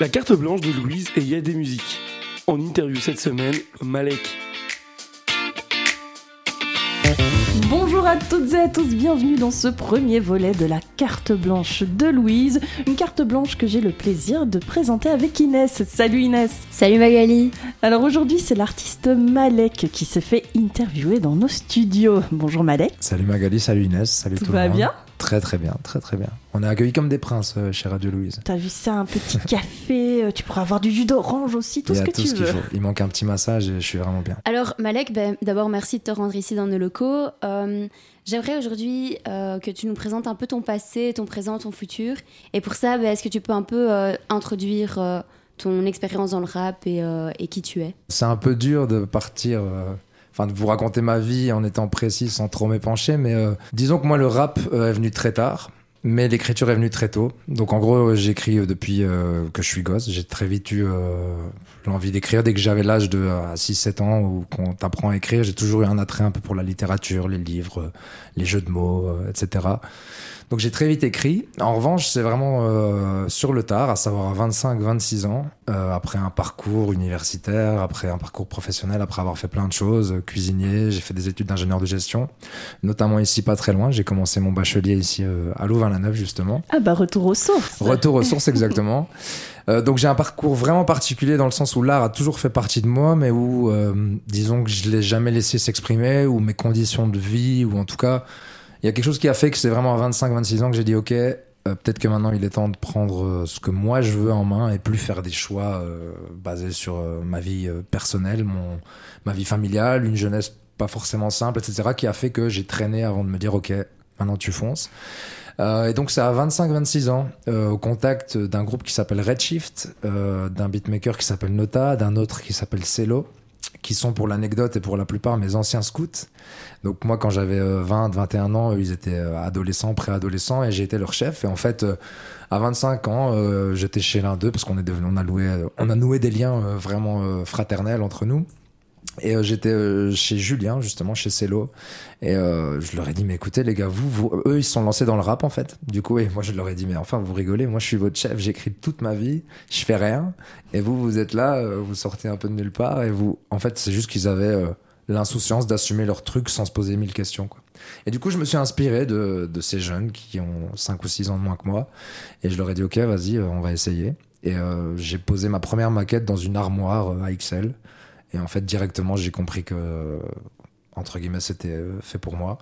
La carte blanche de Louise et il y a des musiques. En interview cette semaine, Malek. Bonjour à toutes et à tous, bienvenue dans ce premier volet de la carte blanche de Louise. Une carte blanche que j'ai le plaisir de présenter avec Inès. Salut Inès Salut Magali Alors aujourd'hui c'est l'artiste Malek qui s'est fait interviewer dans nos studios. Bonjour Malek. Salut Magali, salut Inès, salut tout, Tout le va monde. bien? Très très bien, très très bien. On est accueillis comme des princes euh, chez Radio Louise. T'as vu ça, un petit café, euh, tu pourras avoir du jus d'orange aussi, tout Il y ce a que tout tu ce qu'il veux. faut. Il manque un petit massage et je suis vraiment bien. Alors Malek, ben, d'abord merci de te rendre ici dans nos locaux. Euh, J'aimerais aujourd'hui euh, que tu nous présentes un peu ton passé, ton présent, ton futur. Et pour ça, ben, est-ce que tu peux un peu euh, introduire euh, ton expérience dans le rap et, euh, et qui tu es? C'est un peu dur de partir, euh, de vous raconter ma vie en étant précis sans trop m'épancher, mais euh, disons que moi le rap euh, est venu très tard. Mais l'écriture est venue très tôt. Donc en gros, euh, j'écris depuis que je suis gosse. J'ai très vite eu l'envie d'écrire dès que j'avais l'âge de euh, 6-7 ans où qu'on t'apprend à écrire. J'ai toujours eu un attrait un peu pour la littérature, les livres, les jeux de mots, etc. Donc j'ai très vite écrit. En revanche, c'est vraiment euh, sur le tard, à savoir à 25-26 ans, euh, après un parcours universitaire, après un parcours professionnel, après avoir fait plein de choses, euh, cuisinier, j'ai fait des études d'ingénieur de gestion, notamment ici pas très loin. J'ai commencé mon bachelier ici euh, à Louvain-la-Neuve justement. Ah bah retour aux sources. Retour aux sources exactement. Euh, donc j'ai un parcours vraiment particulier dans le sens où l'art a toujours fait partie de moi, mais où euh, disons que je l'ai jamais laissé s'exprimer, ou mes conditions de vie, ou en tout cas il y a quelque chose qui a fait que c'est vraiment à 25-26 ans que j'ai dit ok, euh, peut-être que maintenant il est temps de prendre euh, ce que moi je veux en main et plus faire des choix euh, basés sur ma vie personnelle, mon, ma vie familiale, une jeunesse pas forcément simple, etc. qui a fait que j'ai traîné avant de me dire ok, maintenant tu fonces. Et donc c'est à 25-26 ans, au contact d'un groupe qui s'appelle Redshift, d'un beatmaker qui s'appelle Nota, d'un autre qui s'appelle Cello, qui sont pour l'anecdote et pour la plupart mes anciens scouts. Donc moi quand j'avais euh, 20, 21 ans, ils étaient euh, adolescents, préadolescents et j'ai été leur chef. Et en fait, euh, à 25 ans, euh, j'étais chez l'un d'eux parce qu'on est devenu, on a euh, on a noué des liens euh, vraiment euh, fraternels entre nous. Et euh, j'étais euh, chez Julien, justement, chez Cello. Et euh, je leur ai dit, mais écoutez, les gars, vous, vous, eux, ils sont lancés dans le rap, en fait. Du coup, et moi, je leur ai dit, mais enfin, vous rigolez, moi, je suis votre chef, j'écris toute ma vie, je fais rien. Et vous, vous êtes là, vous sortez un peu de nulle part. Et vous, en fait, c'est juste qu'ils avaient l'insouciance d'assumer leur truc sans se poser mille questions, quoi. Et du coup, je me suis inspiré de, de ces jeunes qui ont 5 ou 6 ans de moins que moi. Et je leur ai dit, OK, vas-y, on va essayer. Et j'ai posé ma première maquette dans une armoire euh, AXL. Et en fait, directement, j'ai compris que, entre guillemets, c'était euh, fait pour moi.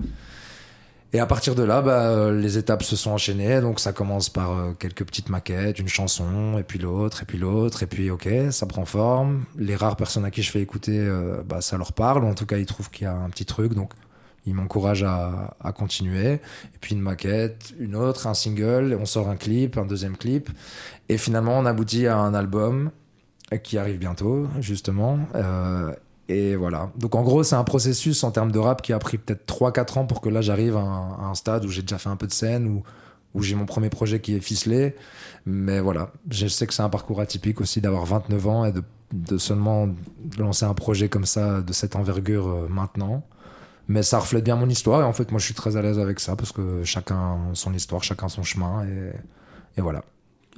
Et à partir de là, bah, euh, les étapes se sont enchaînées. Donc, ça commence par euh, quelques petites maquettes, une chanson, et puis l'autre, et puis l'autre, et puis ok, ça prend forme. Les rares personnes à qui je fais écouter, bah, ça leur parle, ou en tout cas, ils trouvent qu'il y a un petit truc. Donc, ils m'encouragent à, à continuer. Et puis une maquette, une autre, un single, on sort un clip, un deuxième clip. Et finalement, on aboutit à un album qui arrive bientôt, justement. Euh, et voilà. Donc en gros, c'est un processus en termes de rap qui a pris peut-être 3-4 ans pour que là j'arrive à, un- stade où j'ai déjà fait un peu de scène, où, j'ai mon premier projet qui est ficelé. Mais voilà, je sais que c'est un parcours atypique aussi d'avoir 29 ans et de, seulement lancer un projet comme ça, de cette envergure euh, maintenant. Mais ça reflète bien mon histoire et en fait, moi je suis très à l'aise avec ça parce que chacun son histoire, chacun son chemin et voilà.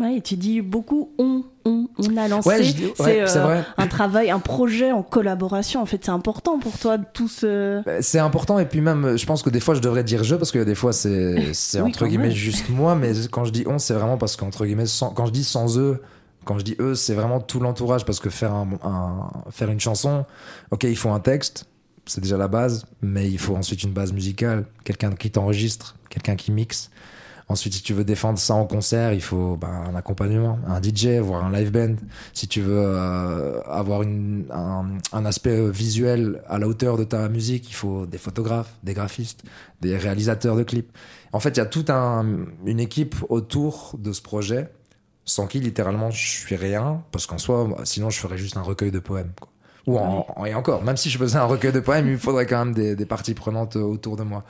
Ouais, et tu dis beaucoup on, on, on a lancé. Ouais, je dis- ouais, c'est euh, un travail, un projet en collaboration. En fait, c'est important pour toi de tout ce. Bah, C'est important et puis même, je pense que des fois je devrais dire je parce que des fois c'est Oui, entre guillemets même. juste moi, mais quand je dis on, c'est vraiment parce qu'entre guillemets, sans- quand je dis sans eux, quand je dis eux, c'est vraiment tout l'entourage parce que faire un, un- faire une chanson, ok, il faut un texte, c'est déjà la base, mais il faut ensuite une base musicale, quelqu'un qui t'enregistre, quelqu'un qui mixe. Ensuite, si tu veux défendre ça en concert, il faut bah, un accompagnement, un DJ, voire un live band. Si tu veux euh, avoir une, un, un aspect euh, visuel à la hauteur de ta musique, il faut des photographes, des graphistes, des réalisateurs de clips. En fait, il y a toute un, une équipe autour de ce projet, sans qui littéralement je suis rien, parce qu'en soi, sinon je ferais juste un recueil de poèmes. Quoi. Ou en, en- et encore, même si je faisais un recueil de poèmes, il me faudrait quand même des, des parties prenantes euh, autour de moi.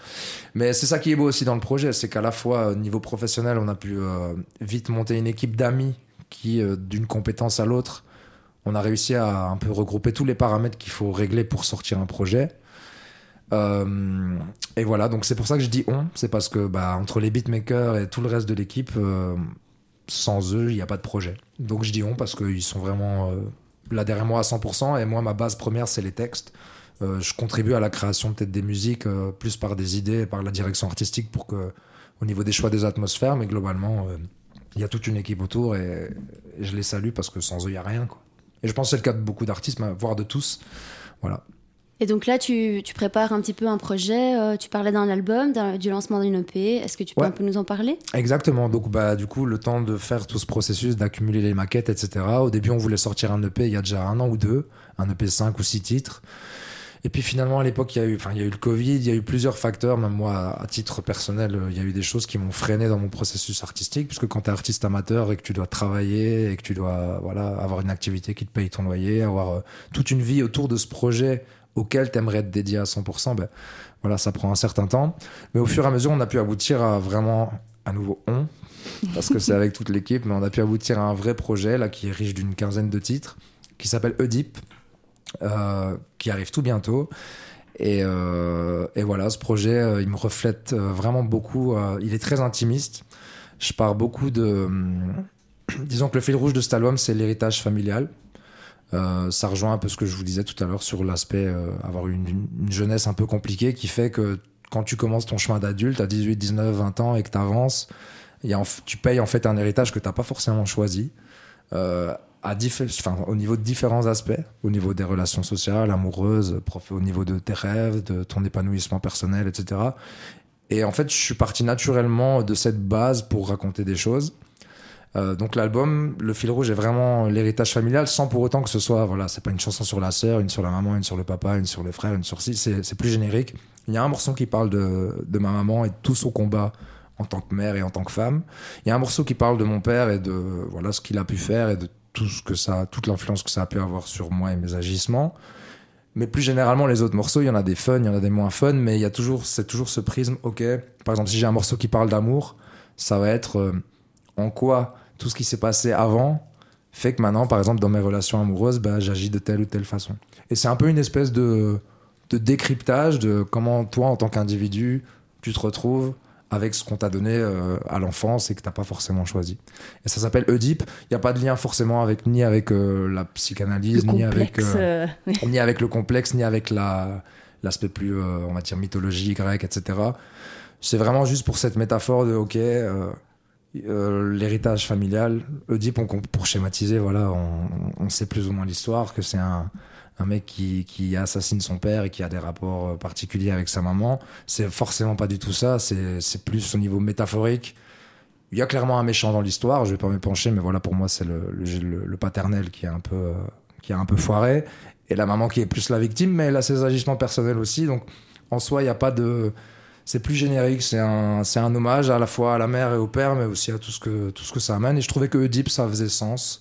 Mais c'est ça qui est beau aussi dans le projet, c'est qu'à la fois, au niveau professionnel, on a pu euh, vite monter une équipe d'amis qui, euh, d'une compétence à l'autre, on a réussi à un peu regrouper tous les paramètres qu'il faut régler pour sortir un projet. Euh, et voilà, donc c'est pour ça que je dis on, c'est parce que bah, entre les beatmakers et tout le reste de l'équipe, euh, sans eux, il n'y a pas de projet. Donc je dis on parce qu'ils sont vraiment euh, là derrière moi à 100%. Et moi, ma base première, c'est les textes. Euh, je contribue à la création peut-être des musiques euh, plus par des idées, par la direction artistique pour que, au niveau des choix des atmosphères, mais globalement, euh, il y a toute une équipe autour et, je les salue parce que sans eux, il n'y a rien. Et je pense que c'est le cas de beaucoup d'artistes, voire de tous. Voilà. Et donc là, tu, tu prépares un petit peu un projet. euh, tu parlais d'un album, du lancement d'une EP. Est-ce que tu peux Ouais. un peu nous en parler? Exactement. Donc, bah, du coup, le temps de faire tout ce processus, d'accumuler les maquettes, etc. Au début, on voulait sortir un EP il y a déjà un an ou deux, un EP 5 ou 6 titres. Et puis finalement, à l'époque, il y a eu, enfin, il y a eu le Covid, il y a eu plusieurs facteurs. Même moi, à titre personnel, euh, il y a eu des choses qui m'ont freiné dans mon processus artistique, puisque quand tu es artiste amateur et que tu dois travailler et que tu dois, voilà, avoir une activité qui te paye ton loyer, avoir euh, toute une vie autour de ce projet auquel tu aimerais être dédié à 100%, ben, voilà, ça prend un certain temps. Mais au fur et à mesure, on a pu aboutir à vraiment, à nouveau, on, parce que c'est avec toute l'équipe, mais on a pu aboutir à un vrai projet là qui est riche d'une quinzaine de titres, qui s'appelle Oedipe, euh, qui arrive tout bientôt. Et, euh, voilà, ce projet, euh, il me reflète vraiment beaucoup. il est très intimiste. Je pars beaucoup de. hum, disons que le fil rouge de cet c'est l'héritage familial. Euh, ça rejoint un peu ce que je vous disais tout à l'heure sur l'aspect euh, avoir une, une- une jeunesse un peu compliquée qui fait que quand tu commences ton chemin d'adulte à 18, 19, 20 ans et que tu avances, tu payes en fait un héritage que tu n'as pas forcément choisi. Euh, au niveau de différents aspects, au niveau des relations sociales, amoureuses, au niveau de tes rêves, de ton épanouissement personnel, etc. Et en fait, je suis parti naturellement de cette base pour raconter des choses. Euh, donc l'album, le fil rouge est vraiment l'héritage familial, sans pour autant que ce soit, voilà, c'est pas une chanson sur la sœur, une sur la maman, une sur le papa, une sur les frères, une sur c'est c'est plus générique. Il y a un morceau qui parle de, de ma maman et de tout son combat en tant que mère et en tant que femme. Il y a un morceau qui parle de mon père et de voilà ce qu'il a pu faire et de tout ce que ça, toute l'influence que ça a pu avoir sur moi et mes agissements. Mais plus généralement, les autres morceaux, il y en a des fun, il y en a des moins fun, mais il y a toujours, c'est toujours ce prisme. Ok, par exemple, si j'ai un morceau qui parle d'amour, ça va être euh, en quoi tout ce qui s'est passé avant fait que maintenant, par exemple, dans mes relations amoureuses, bah, j'agis de telle ou telle façon. Et c'est un peu une espèce de, de décryptage de comment toi, en tant qu'individu, tu te retrouves avec ce qu'on t'a donné euh, à l'enfance et que t'as pas forcément choisi. Et ça s'appelle Oedipe. Il n'y a pas de lien forcément avec ni avec euh, la psychanalyse, Le ni avec complexe. euh, euh, ni avec le complexe, ni avec la l'aspect plus, euh, on va dire, mythologie grecque, etc. C'est vraiment juste pour cette métaphore de, ok, euh, l'héritage familial. Oedipe, on, pour schématiser, voilà, on, on sait plus ou moins l'histoire, que c'est un, un mec qui, qui assassine son père et qui a des rapports euh, particuliers avec sa maman. C'est forcément pas du tout ça, c'est plus au niveau métaphorique. Il y a clairement un méchant dans l'histoire, je vais pas me pencher, mais voilà, pour moi, c'est le- le paternel qui est un peu, euh, qui est un peu foiré, et la maman qui est plus la victime, mais elle a ses agissements personnels aussi, donc en soi, il n'y a pas de. C'est plus générique, c'est un, c'est un hommage à la fois à la mère et au père, mais aussi à tout ce que, tout ce que ça amène. Et je trouvais que Oedipe, ça faisait sens,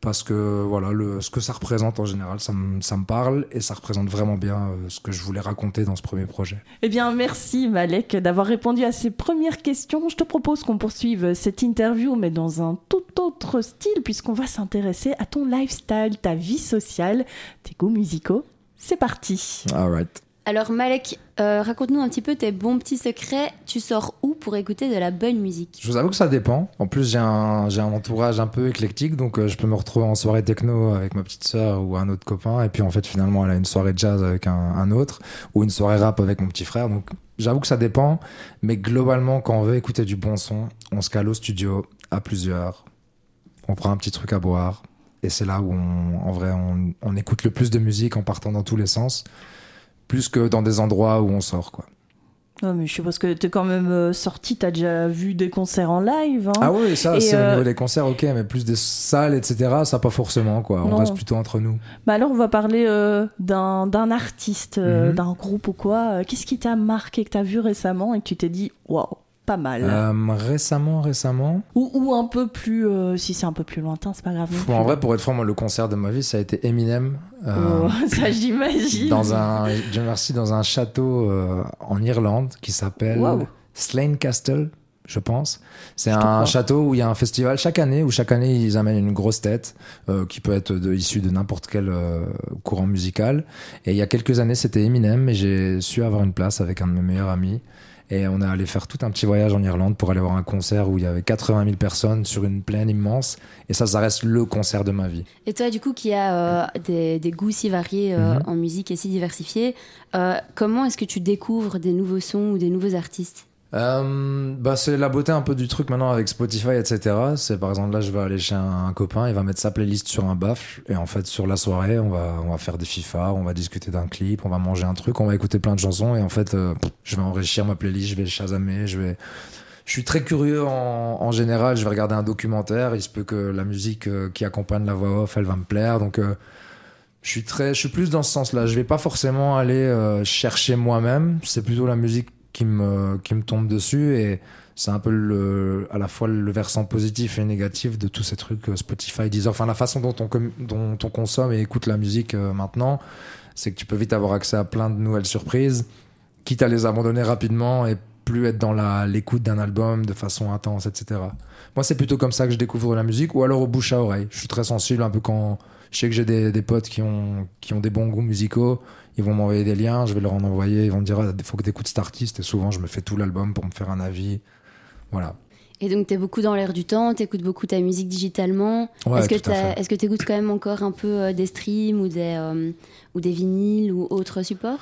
parce que voilà, le, ce que ça représente en général, ça me, ça me parle, et ça représente vraiment bien euh, ce que je voulais raconter dans ce premier projet. Eh bien, merci Malek d'avoir répondu à ces premières questions. Je te propose qu'on poursuive cette interview, mais dans un tout autre style, puisqu'on va s'intéresser à ton lifestyle, ta vie sociale, tes goûts musicaux. C'est parti. Alright. Alors Malek, euh, raconte-nous un petit peu tes bons petits secrets. Tu sors où pour écouter de la bonne musique? Je vous avoue que ça dépend. En plus, j'ai un, j'ai un entourage un peu éclectique, donc euh, je peux me retrouver en soirée techno avec ma petite sœur ou un autre copain, et puis en fait, finalement, elle a une soirée jazz avec un, autre, ou une soirée rap avec mon petit frère. Donc, j'avoue que ça dépend, mais globalement, quand on veut écouter du bon son, on se cale au studio à plusieurs, on prend un petit truc à boire, et c'est là où, en vrai, on écoute le plus de musique en partant dans tous les sens, plus que dans des endroits où on sort, quoi. Non, mais je suppose que t'es quand même euh, sorti, t'as déjà vu des concerts en live. hein Ah oui, ça, c'est euh, au niveau des concerts, ok, mais plus des salles, etc., ça pas forcément, quoi. On Non. reste plutôt entre nous. Bah alors, on va parler euh, d'un artiste, euh, Mhm. d'un groupe ou quoi. Euh, Qu'est-ce qui t'a marqué, que t'as vu récemment et que tu t'es dit, waouh, pas mal. Euh, récemment, récemment. Ou, ou un peu plus, euh, si c'est un peu plus lointain, c'est pas grave. en vrai, pour être franc, moi, le concert de ma vie, ça a été Eminem. euh, Oh, ça j'imagine. dans un, Dieu merci, dans un château en Irlande qui s'appelle. Slane Castle, je pense. C'est un château où il y a un festival chaque année, où chaque année ils amènent une grosse tête qui peut être de, issue de n'importe quel courant musical. Et il y a quelques années, c'était Eminem, et j'ai su avoir une place avec un de mes meilleurs amis. Et on est allé faire tout un petit voyage en Irlande pour aller voir un concert où il y avait 80 000 personnes sur une plaine immense. Et ça, ça reste le concert de ma vie. Et toi, du coup, qui a euh, des, des, goûts si variés euh, Mhm. en musique et si diversifiés, euh, comment est-ce que tu découvres des nouveaux sons ou des nouveaux artistes? Euh, bah c'est la beauté un peu du truc maintenant avec Spotify, etc. C'est par exemple là, je vais aller chez un, copain, il va mettre sa playlist sur un baffle et en fait sur la soirée, on va on va faire des FIFA, on va discuter d'un clip, on va manger un truc, on va écouter plein de chansons et en fait, euh, je vais enrichir ma playlist, je vais chasamer, je vais je suis très curieux en, en général. Je vais regarder un documentaire. Il se peut que la musique euh, qui accompagne la voix off, elle va me plaire. Donc, euh, je suis très, je suis plus dans ce sens-là. Je vais pas forcément aller euh, chercher moi-même. C'est plutôt la musique qui me, qui me tombe dessus et c'est un peu à la fois le versant positif et négatif de tous ces trucs euh, Spotify, Deezer. Enfin, la façon dont on, dont on consomme et écoute la musique euh, maintenant, c'est que tu peux vite avoir accès à plein de nouvelles surprises, quitte à les abandonner rapidement et plus être dans l'écoute d'un album de façon intense, etc. Moi, c'est plutôt comme ça que je découvre la musique, ou alors au bouche à oreille. Je suis très sensible un peu quand je sais que j'ai des, potes qui ont, qui ont des bons goûts musicaux. Ils vont m'envoyer des liens, je vais leur en envoyer. Ils vont me dire, il faut que tu écoutes cet artiste. Et souvent, je me fais tout l'album pour me faire un avis. Voilà. Et donc, tu es beaucoup dans l'air du temps, tu écoutes beaucoup ta musique digitalement. Ouais, est-ce que tu écoutes quand même encore un peu euh, des streams ou des, euh, ou des vinyles ou autres supports?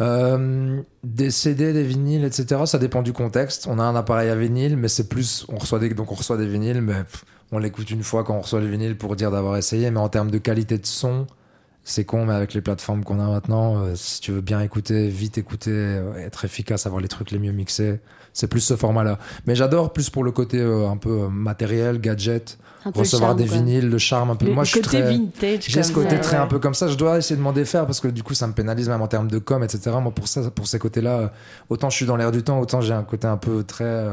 Euh, des CD, des vinyles, etc. Ça dépend du contexte. On a un appareil à vinyle, mais c'est plus, on reçoit des, donc on reçoit des vinyles, mais on l'écoute une fois quand on reçoit le vinyle pour dire d'avoir essayé. Mais en termes de qualité de son, c'est con, mais avec les plateformes qu'on a maintenant, euh, si tu veux bien écouter, vite écouter, euh, être efficace, avoir les trucs les mieux mixés, c'est plus ce format-là. Mais j'adore plus pour le côté euh, un peu matériel, gadget, recevoir charme, des quoi. vinyles, le charme un peu. Le, Moi, je suis très. vintage. J'ai ce côté ça, très ouais. un peu comme ça. Je dois essayer de m'en défaire parce que du coup, ça me pénalise même en termes de com, etc. Moi, pour ça, pour ces côtés-là, autant je suis dans l'air du temps, autant j'ai un côté un peu très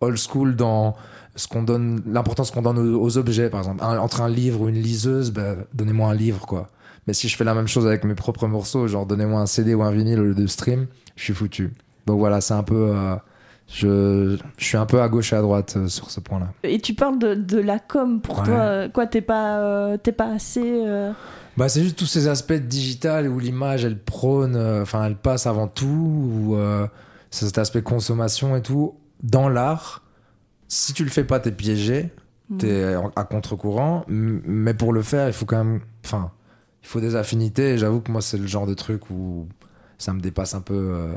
old school dans ce qu'on donne, l'importance qu'on donne aux, aux objets, par exemple. Un- entre un livre ou une liseuse, ben, donnez-moi un livre, quoi. Mais si je fais la même chose avec mes propres morceaux, genre donnez-moi un CD ou un vinyle au lieu de stream, je suis foutu. Donc voilà, c'est un peu. euh, je, je suis un peu à gauche et à droite euh, sur ce point-là. Et tu parles de, de la com pour Ouais. toi. euh, Quoi, t'es pas, t'es pas assez. Bah, c'est juste tous ces aspects digital où l'image elle prône, enfin elle passe avant tout, ou cet aspect consommation et tout. Dans l'art, si tu le fais pas, t'es piégé, hmm. t'es à contre-courant, mais pour le faire, il faut quand même, enfin, il faut des affinités. J'avoue que moi, c'est le genre de truc où ça me dépasse un peu. euh,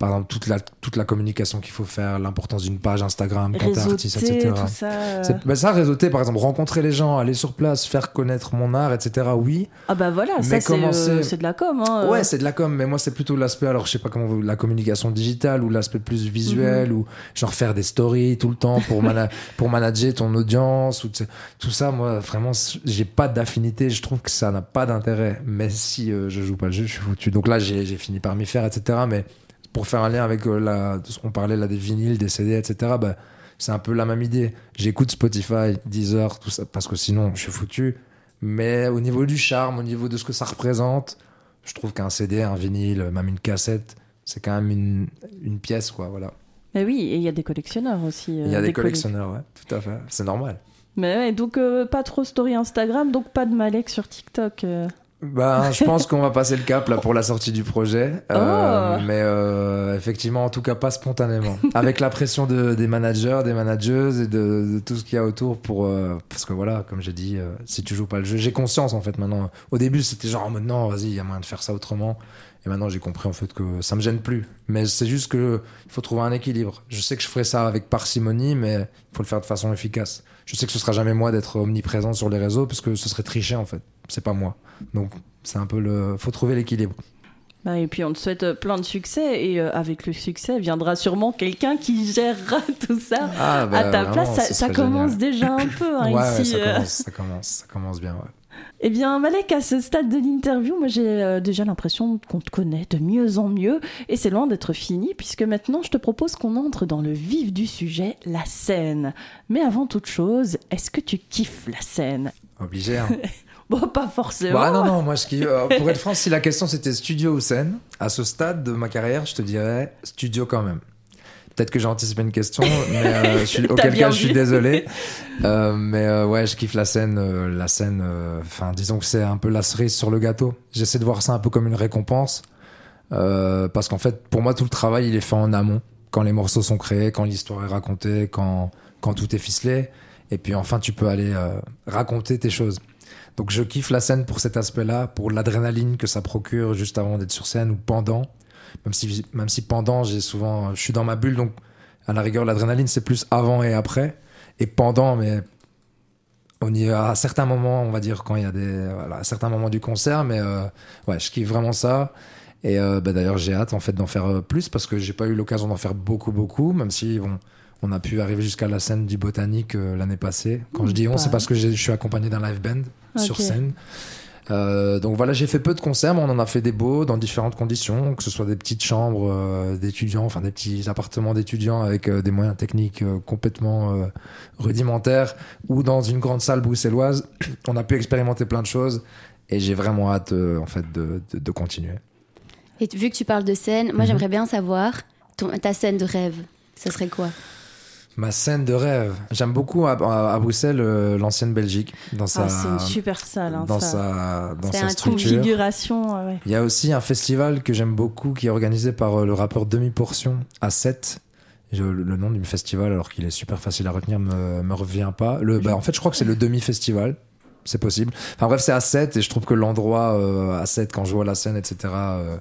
par exemple, toute la, toute la communication qu'il faut faire, l'importance d'une page Instagram quand t'es artiste, etc. tout ça. euh. Bah, ça, réseauter, par exemple, rencontrer les gens, aller sur place, faire connaître mon art, etc. Oui, Ah bah voilà, ça Mais c'est comment euh, c'est- de la com. Hein, Ouais, c'est de la com, mais moi c'est plutôt l'aspect, alors je sais pas comment vous, la communication digitale ou l'aspect plus visuel Mhm. ou genre faire des stories tout le temps pour, mana- pour manager ton audience ou tout ça, moi vraiment j'ai pas d'affinité, je trouve que ça n'a pas d'intérêt. Mais si euh, je joue pas le jeu, je suis foutu. Donc là j'ai j'ai fini par m'y faire, etc. Mais pour faire un lien avec euh, la, on parlait là des vinyles, des CD, etc. Bah, c'est un peu la même idée. J'écoute Spotify, Deezer, tout ça, parce que sinon je suis foutu. Mais au niveau du charme, au niveau de ce que ça représente, je trouve qu'un CD, un vinyle, même une cassette, c'est quand même une, une pièce, quoi, voilà. Mais oui, et il y a des collectionneurs aussi. euh, Il y a des, collec- collectionneurs, ouais, tout à fait. C'est normal. Mais ouais, donc euh, pas trop story Instagram, donc pas de Malek sur TikTok. euh. Ben, je pense qu'on va passer le cap là pour la sortie du projet, Euh, Oh. mais euh, effectivement, en tout cas pas spontanément, avec la pression de, des managers, des manageuses et de, de tout ce qu'il y a autour pour euh, parce que voilà, comme j'ai dit, euh, si tu joues pas le jeu, j'ai conscience en fait maintenant. Au début, c'était genre en mode non, vas-y, il y a moyen de faire ça autrement, et maintenant j'ai compris en fait que ça me gêne plus. Mais c'est juste que il faut trouver un équilibre. Je sais que je ferai ça avec parcimonie, mais il faut le faire de façon efficace. Je sais que ce sera jamais moi d'être omniprésent sur les réseaux parce que ce serait tricher en fait. C'est pas moi. Donc c'est un peu le. Faut trouver l'équilibre. Bah, et puis on te souhaite euh, plein de succès, et euh, avec le succès viendra sûrement quelqu'un qui gérera tout ça Ah, à ta place. Ça, ça commence déjà un peu hein, ouais, ouais, ici. ça euh. commence, ça commence, ça commence bien. Ouais. Eh bien, Malek, à ce stade de l'interview, moi j'ai euh, déjà l'impression qu'on te connaît de mieux en mieux, et c'est loin d'être fini, puisque maintenant je te propose qu'on entre dans le vif du sujet, la scène. Mais avant toute chose, est-ce que tu kiffes la scène? Obligé. Hein. Bon, pas forcément. bah non, non, moi je kiffe. Euh, Pour être franc, si la question c'était studio ou scène, à ce stade de ma carrière, je te dirais studio quand même. Peut-être que j'ai anticipé une question, mais euh, je suis, T'as auquel cas je suis désolé. Euh, mais euh, ouais, je kiffe la scène. euh, la scène, euh, enfin, disons que c'est un peu la cerise sur le gâteau. J'essaie de voir ça un peu comme une récompense. euh, parce qu'en fait, pour moi, tout le travail, il est fait en amont. quand les morceaux sont créés, quand l'histoire est racontée, quand, quand tout est ficelé. Et puis enfin, tu peux aller euh, raconter tes choses. Donc je kiffe la scène pour cet aspect-là, pour l'adrénaline que ça procure juste avant d'être sur scène ou pendant. Même si, même si pendant, j'ai souvent, je suis dans ma bulle, donc à la rigueur, l'adrénaline c'est plus avant et après. Et pendant, mais on y à certains moments, on va dire quand il y a des, voilà, à certains moments du concert, mais euh, ouais, je kiffe vraiment ça. Et euh, bah, d'ailleurs, j'ai hâte en fait d'en faire euh, plus parce que j'ai pas eu l'occasion d'en faire beaucoup, beaucoup, même si bon, on a pu arriver jusqu'à la scène du Botanique euh, l'année passée. Quand je dis on, c'est parce que je suis accompagné d'un live band sur scène. Euh, donc voilà, j'ai fait peu de concerts, mais on en a fait des beaux dans différentes conditions, que ce soit des petites chambres euh, d'étudiants, enfin des petits appartements d'étudiants avec euh, des moyens techniques complètement rudimentaires, ou dans une grande salle bruxelloise. On a pu expérimenter plein de choses, et j'ai vraiment hâte en fait de, de, de continuer. Et vu que tu parles de scène, moi Mhm. j'aimerais bien savoir ton- ta scène de rêve. Ça serait quoi? Ma scène de rêve, j'aime beaucoup à, à- à Bruxelles euh, l'ancienne Belgique dans sa Ah, c'est une super salle. Hein, dans ça. sa dans C'est sa un structure. configuration. euh, ouais. Il y a aussi un festival que j'aime beaucoup qui est organisé par euh, le rappeur Demi Portion à 7. Je- le le nom du festival, alors qu'il est super facile à retenir, me, me revient pas. Le, bah, en fait, je crois que c'est le demi-festival. C'est possible. Enfin bref, c'est à 7 et je trouve que l'endroit euh, à 7, quand je vois la scène, etc., euh,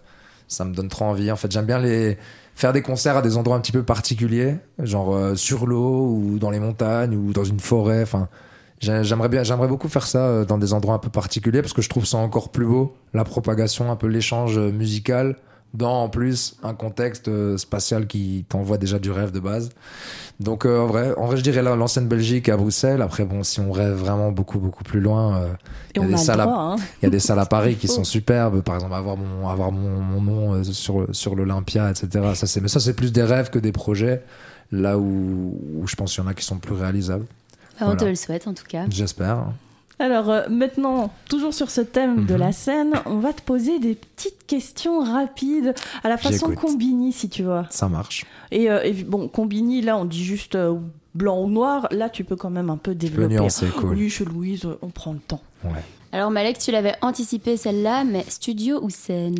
ça me donne trop envie. En fait, j'aime bien les faire des concerts à des endroits un petit peu particuliers, genre euh, sur l'eau ou dans les montagnes ou dans une forêt. Enfin, j'ai- j'aimerais bien, j'aimerais beaucoup faire ça euh, dans des endroits un peu particuliers parce que je trouve ça encore plus beau, la propagation, un peu l'échange euh, musical dans en plus un contexte euh, spatial qui t'envoie déjà du rêve de base. Donc euh, en vrai, en vrai, je dirais la- l'ancienne Belgique à Bruxelles. Après bon, si on rêve vraiment beaucoup beaucoup plus loin, euh, Et Il y a on des a salles le à- droit. Hein. il y a des salles à Paris qui sont superbes. Par exemple, avoir mon avoir mon, mon nom sur sur l'Olympia, etc. Ça c'est mais ça c'est plus des rêves que des projets. Là où, où je pense qu'il y en a qui sont plus réalisables. Bah, On te le souhaite en tout cas. J'espère. Alors euh, maintenant, toujours sur ce thème de Mhm. la scène, on va te poser des petites questions rapides à la façon. Combini, si tu vois. Ça marche. Et, euh, et bon, Combini, là, on dit juste euh, blanc ou noir. Là, tu peux quand même un peu développer. nuancer, cool. Oui, chez Louise, euh, on prend le temps. Ouais. Alors Malek, tu l'avais anticipé celle-là, mais studio ou scène?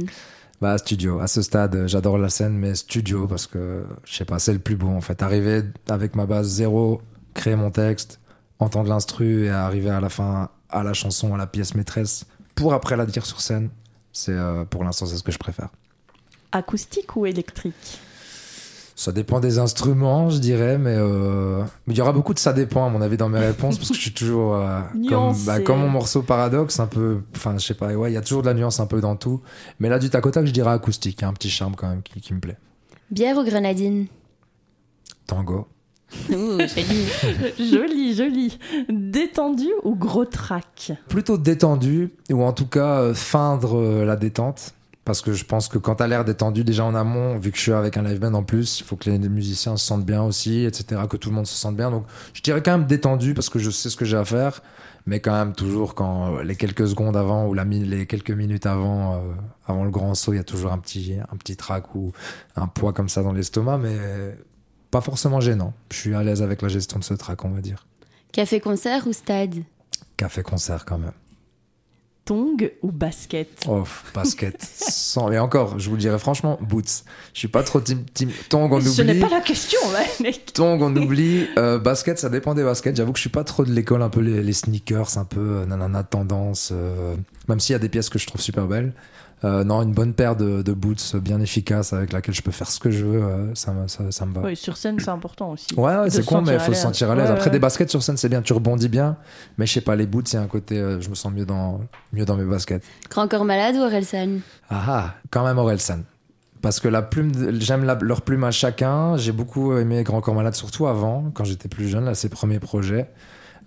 Bah studio. À ce stade, j'adore la scène, mais studio parce que je sais pas, c'est le plus beau en fait. Arriver avec ma base zéro, créer mon texte, entendre l'instru et arriver à la fin à la chanson, à la pièce maîtresse, pour après la dire sur scène. C'est euh, pour l'instant c'est ce que je préfère. Acoustique ou électrique? Ça dépend des instruments, je dirais, mais euh, mais il y aura beaucoup de ça dépend à mon avis dans mes réponses parce que je suis toujours euh, comme, bah, comme mon morceau paradoxe, un peu, enfin je sais pas, ouais, il y a toujours de la nuance un peu dans tout. Mais là du tac au tac, je dirais acoustique, il y a un petit charme quand même qui, qui me plaît. Bière ou grenadine? Tango. Ouh, joli. Joli, joli. Détendu ou gros track Plutôt détendu ou en tout cas euh, feindre euh, la détente. Parce que je pense que quand t'as l'air détendu déjà en amont, vu que je suis avec un live band en plus, il faut que les musiciens se sentent bien aussi, etc., que tout le monde se sente bien. Donc je dirais quand même détendu parce que je sais ce que j'ai à faire, mais quand même toujours quand euh, les quelques secondes avant ou la mi- les quelques minutes avant, euh, avant le grand saut, il y a toujours un petit, un petit trac ou un poids comme ça dans l'estomac, mais pas forcément gênant. Je suis à l'aise avec la gestion de ce trac, on va dire. Café-concert ou stade? Café-concert quand même. Tong ou basket? Oh, basket. Sans... Et encore, je vous le dirais franchement, boots. Je suis pas trop team, team... Tong, on Ce n'est oublie. pas la question, là, mec. Tong, on oublie. Euh, basket, ça dépend des baskets. J'avoue que je suis pas trop de l'école, un peu les, les sneakers, un peu euh, nanana tendance. euh, Même s'il y a des pièces que je trouve super belles. Euh, non, une bonne paire de, de boots bien efficace avec laquelle je peux faire ce que je veux, euh, ça, me- ça, ça me va. Oui, sur scène, c'est important aussi. Ouais, c'est con, mais il faut se sentir à l'aise. Ouais, Après, ouais. des baskets sur scène, c'est bien, tu rebondis bien. Mais je sais pas, les boots, il y a un côté, euh, je me sens mieux dans, mieux dans mes baskets. Grand corps malade ou Orelsan Ah ah, quand même Orelsan. Parce que la plume, j'aime leur plume à chacun. J'ai beaucoup aimé Grand Corps Malade, surtout avant, quand j'étais plus jeune, là, ses premiers projets.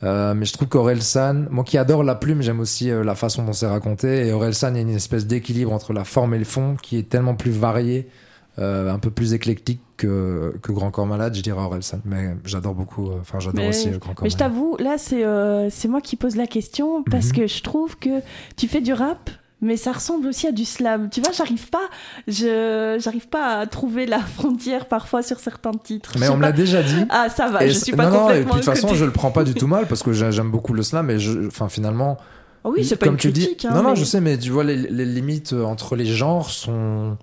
Euh, mais je trouve qu'Orelsan, moi qui adore la plume, j'aime aussi euh, la façon dont c'est raconté. Et Orelsan, il y a une espèce d'équilibre entre la forme et le fond qui est tellement plus varié, euh, un peu plus éclectique que, que Grand Corps Malade, je dirais Orelsan. Mais j'adore beaucoup, euh, enfin j'adore aussi Grand Corps Mais je Malade. t'avoue, là, c'est euh, c'est moi qui pose la question parce Mhm. que je trouve que tu fais du rap, mais ça ressemble aussi à du slam. Tu vois, j'arrive pas, je j'arrive pas à trouver la frontière parfois sur certains titres. Mais on me l'a déjà dit. Ah, ça va, Et je suis pas non, non, et puis complètement de toute façon, je le prends pas du tout mal parce que j'a- j'aime beaucoup le slam, mais je, enfin, finalement, oui, c'est pas comme une tu critique. dis. hein, non, non, mais- je sais, mais tu vois, les, les limites euh, entre les genres sont.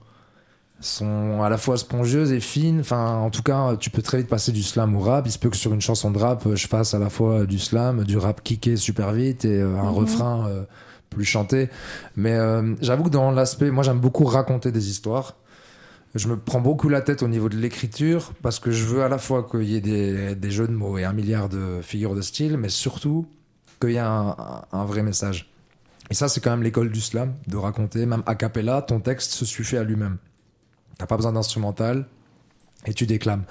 sont à la fois spongieuses et fines. Enfin, en tout cas, tu peux très vite passer du slam au rap. Il se peut que sur une chanson de rap, je fasse à la fois du slam, du rap kické super vite et euh, un Mhm. refrain euh, plus chanté. Mais euh, j'avoue que dans l'aspect, moi j'aime beaucoup raconter des histoires. Je me prends beaucoup la tête au niveau de l'écriture parce que je veux à la fois qu'il y ait des, jeux de mots et un milliard de figures de style, mais surtout qu'il y ait un, vrai message. Et ça, c'est quand même l'école du slam, de raconter, même a cappella, ton texte se suffit à lui-même. T'as pas besoin d'instrumental et tu déclames.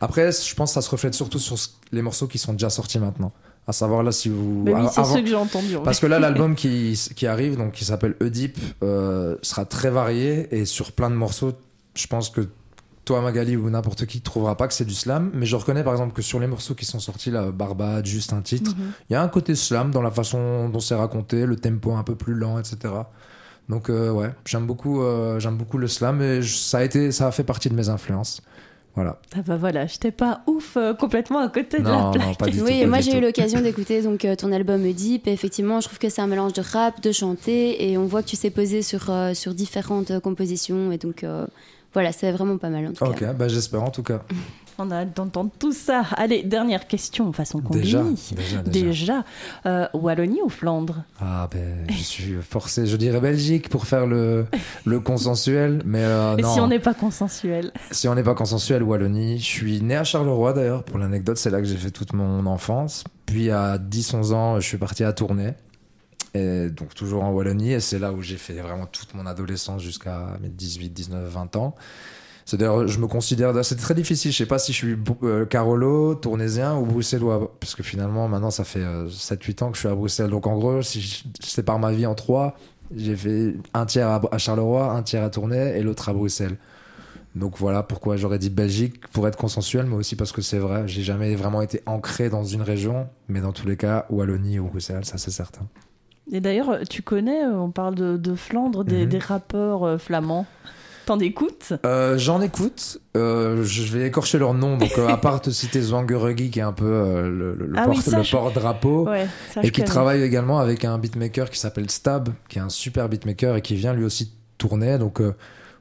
Après, je pense que ça se reflète surtout sur les morceaux qui sont déjà sortis maintenant. À savoir là, si vous. Bah oui, c'est ceux que j'ai entendus. en parce que là, l'album qui, qui arrive, donc qui s'appelle Oedipe, euh, sera très varié et sur plein de morceaux, je pense que toi, Magali ou n'importe qui, trouvera pas que c'est du slam. Mais je reconnais par exemple que sur les morceaux qui sont sortis là, Barbade, juste un titre, Mhm. il y a un côté slam dans la façon dont c'est raconté, le tempo un peu plus lent, etc. Donc euh, ouais, j'aime beaucoup, euh, j'aime beaucoup le slam et ça a été, ça a fait partie de mes influences. Voilà. Ah bah voilà, j'étais pas ouf euh, complètement à côté de la plaque. non, pas du tout. Oui, pas moi j'ai eu l'occasion d'écouter donc euh, ton album Oedipe et effectivement je trouve que c'est un mélange de rap, de chanter et on voit que tu sais poser sur, euh, sur différentes compositions et donc euh, voilà c'est vraiment pas mal en tout Ok, cas. bah j'espère en tout cas. On a hâte d'entendre tout ça. Allez, dernière question façon combini. Déjà, déjà, déjà. Déjà, euh, Wallonie ou Flandre? Ah ben, je suis forcé, je dirais Belgique pour faire le, le consensuel, mais euh, Et non. si on n'est pas consensuel? Si on n'est pas consensuel, Wallonie. Je suis né à Charleroi d'ailleurs, pour l'anecdote, c'est là que j'ai fait toute mon enfance. Puis à 10-11 ans, je suis parti à Tournai. Et donc toujours en Wallonie, et c'est là où j'ai fait vraiment toute mon adolescence jusqu'à mes 18, 19, 20 ans. C'est d'ailleurs, je me considère, c'est très difficile, je sais pas si je suis euh, Carolo, tournaisien ou bruxellois, parce que finalement maintenant ça fait euh, 7-8 ans que je suis à Bruxelles. Donc en gros, si je sépare ma vie en trois, j'ai fait un tiers à, à Charleroi, un tiers à Tournai et l'autre à Bruxelles. Donc voilà pourquoi j'aurais dit Belgique pour être consensuel, mais aussi parce que c'est vrai, j'ai jamais vraiment été ancré dans une région, mais dans tous les cas, Wallonie ou Bruxelles, ça c'est certain. Et d'ailleurs, tu connais, euh, on parle de, de Flandre, des, Mhm. des rappeurs euh, flamands? T'en écoutes? Euh, J'en écoute, euh, je vais écorcher leur nom, donc euh, à part te citer Zwangeruggy qui est un peu le, Ah oui, porte- ça, le je- porte-drapeau. Ouais, ça et qui connais. travaille également avec un beatmaker qui s'appelle Stab, qui est un super beatmaker et qui vient lui aussi tourner. Donc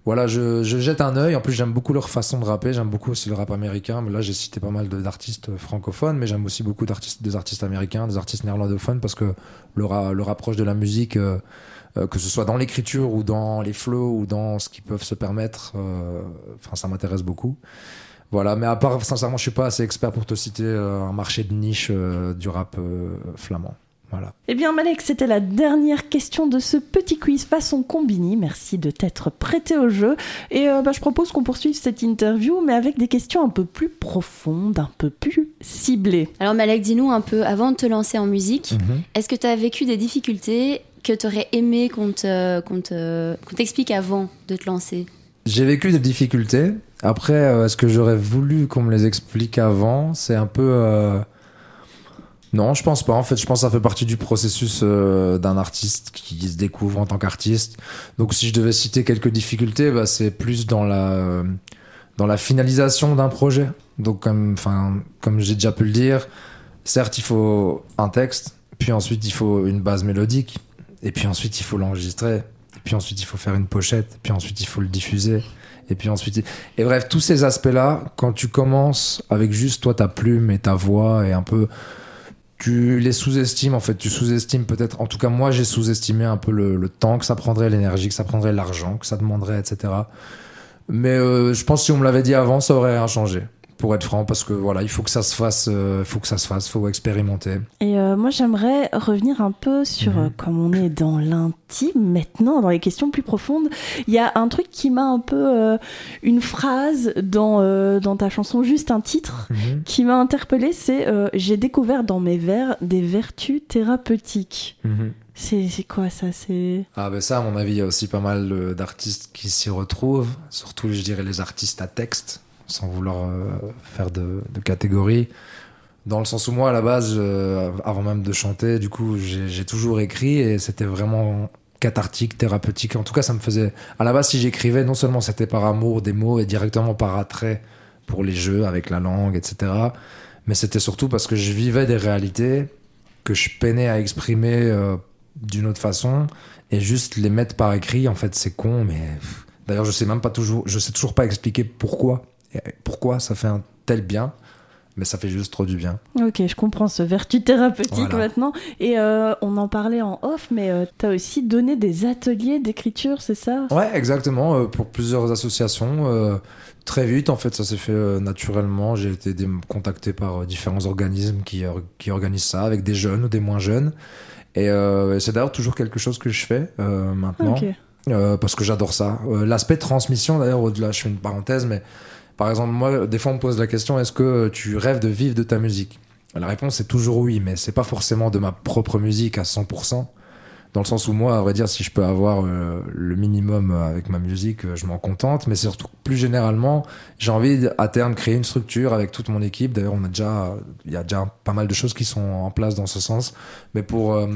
voilà, je, je jette un œil. En plus, j'aime beaucoup leur façon de rapper. J'aime beaucoup aussi le rap américain. Mais là, j'ai cité pas mal d'artistes francophones, mais j'aime aussi beaucoup d'artistes, des artistes américains, des artistes néerlandophones, parce que leur approche de la musique, euh, que ce soit dans l'écriture ou dans les flows ou dans ce qu'ils peuvent se permettre, euh, enfin, ça m'intéresse beaucoup. Voilà, mais à part, sincèrement, je suis pas assez expert pour te citer euh, un marché de niche euh, du rap euh, flamand. Voilà. Eh bien, Malek, c'était la dernière question de ce petit quiz façon combini. Merci de t'être prêté au jeu. Et euh, bah, je propose qu'on poursuive cette interview, mais avec des questions un peu plus profondes, un peu plus ciblées. Alors Malek, dis-nous un peu avant de te lancer en musique, Mhm. est-ce que tu as vécu des difficultés que tu aurais aimé qu'on te- qu'on te- qu'on t'explique avant de te lancer J'ai vécu des difficultés. Après, euh, est-ce que j'aurais voulu qu'on me les explique avant? C'est un peu. euh, Non, je pense pas. En fait, je pense que ça fait partie du processus euh, d'un artiste qui se découvre en tant qu'artiste. Donc, si je devais citer quelques difficultés, bah, c'est plus dans la dans la finalisation d'un projet. Donc, comme, comme j'ai déjà pu le dire, certes, il faut un texte, puis ensuite il faut une base mélodique, et puis ensuite il faut l'enregistrer, et puis ensuite il faut faire une pochette, et puis ensuite il faut le diffuser, et puis ensuite. Et bref, tous ces aspects-là, quand tu commences avec juste toi ta plume et ta voix et un peu tu les sous-estimes en fait, tu sous-estimes peut-être, en tout cas moi j'ai sous-estimé un peu le, le temps que ça prendrait, l'énergie que ça prendrait, l'argent que ça demanderait, etc. Mais euh, je pense que si on me l'avait dit avant, ça aurait rien changé, pour être franc, parce que voilà, il faut que ça se fasse, euh, il faut que ça se fasse, faut expérimenter. Et euh, moi, j'aimerais revenir un peu sur, Mhm. euh, comme on est dans l'intime maintenant, dans les questions plus profondes, il y a un truc qui m'a un peu... euh, une phrase dans, dans ta chanson, juste un titre, qui m'a interpellée, c'est J'ai découvert dans mes vers des vertus thérapeutiques. C'est c'est quoi ça? C'est Ah ben ça, à mon avis, il y a aussi pas mal d'artistes qui s'y retrouvent, surtout je dirais les artistes à texte, sans vouloir euh, faire de, de catégorie. Dans le sens où moi, à la base, euh, avant même de chanter, du coup, j'ai toujours écrit et c'était vraiment cathartique, thérapeutique. En tout cas, ça me faisait... À la base, si j'écrivais, non seulement c'était par amour des mots et directement par attrait pour les jeux avec la langue, etc. Mais c'était surtout parce que je vivais des réalités que je peinais à exprimer euh, d'une autre façon et juste les mettre par écrit en fait c'est con mais D'ailleurs, je sais même pas toujours, je sais toujours pas expliquer pourquoi, pourquoi ça fait un tel bien mais ça fait juste trop du bien. Ok, je comprends ce vertu thérapeutique maintenant. Et euh, on en parlait en off, mais euh, tu as aussi donné des ateliers d'écriture, c'est ça? Ouais, exactement, euh, pour plusieurs associations. très vite, en fait, ça s'est fait naturellement. J'ai été contacté par différents organismes qui, qui organisent ça, avec des jeunes ou des moins jeunes. Et c'est d'ailleurs toujours quelque chose que je fais maintenant. parce que j'adore ça. L'aspect transmission, d'ailleurs, au-delà, je fais une parenthèse, mais par exemple, moi, des fois, on me pose la question est-ce que tu rêves de vivre de ta musique? La réponse est toujours oui, mais c'est pas forcément de ma propre musique à 100%. Dans le sens où moi, à vrai dire, si je peux avoir euh, le minimum avec ma musique, euh, je m'en contente. Mais surtout, plus généralement, j'ai envie à terme de créer une structure avec toute mon équipe. D'ailleurs, on a déjà, il y a déjà pas mal de choses qui sont en place dans ce sens. Mais pour euh,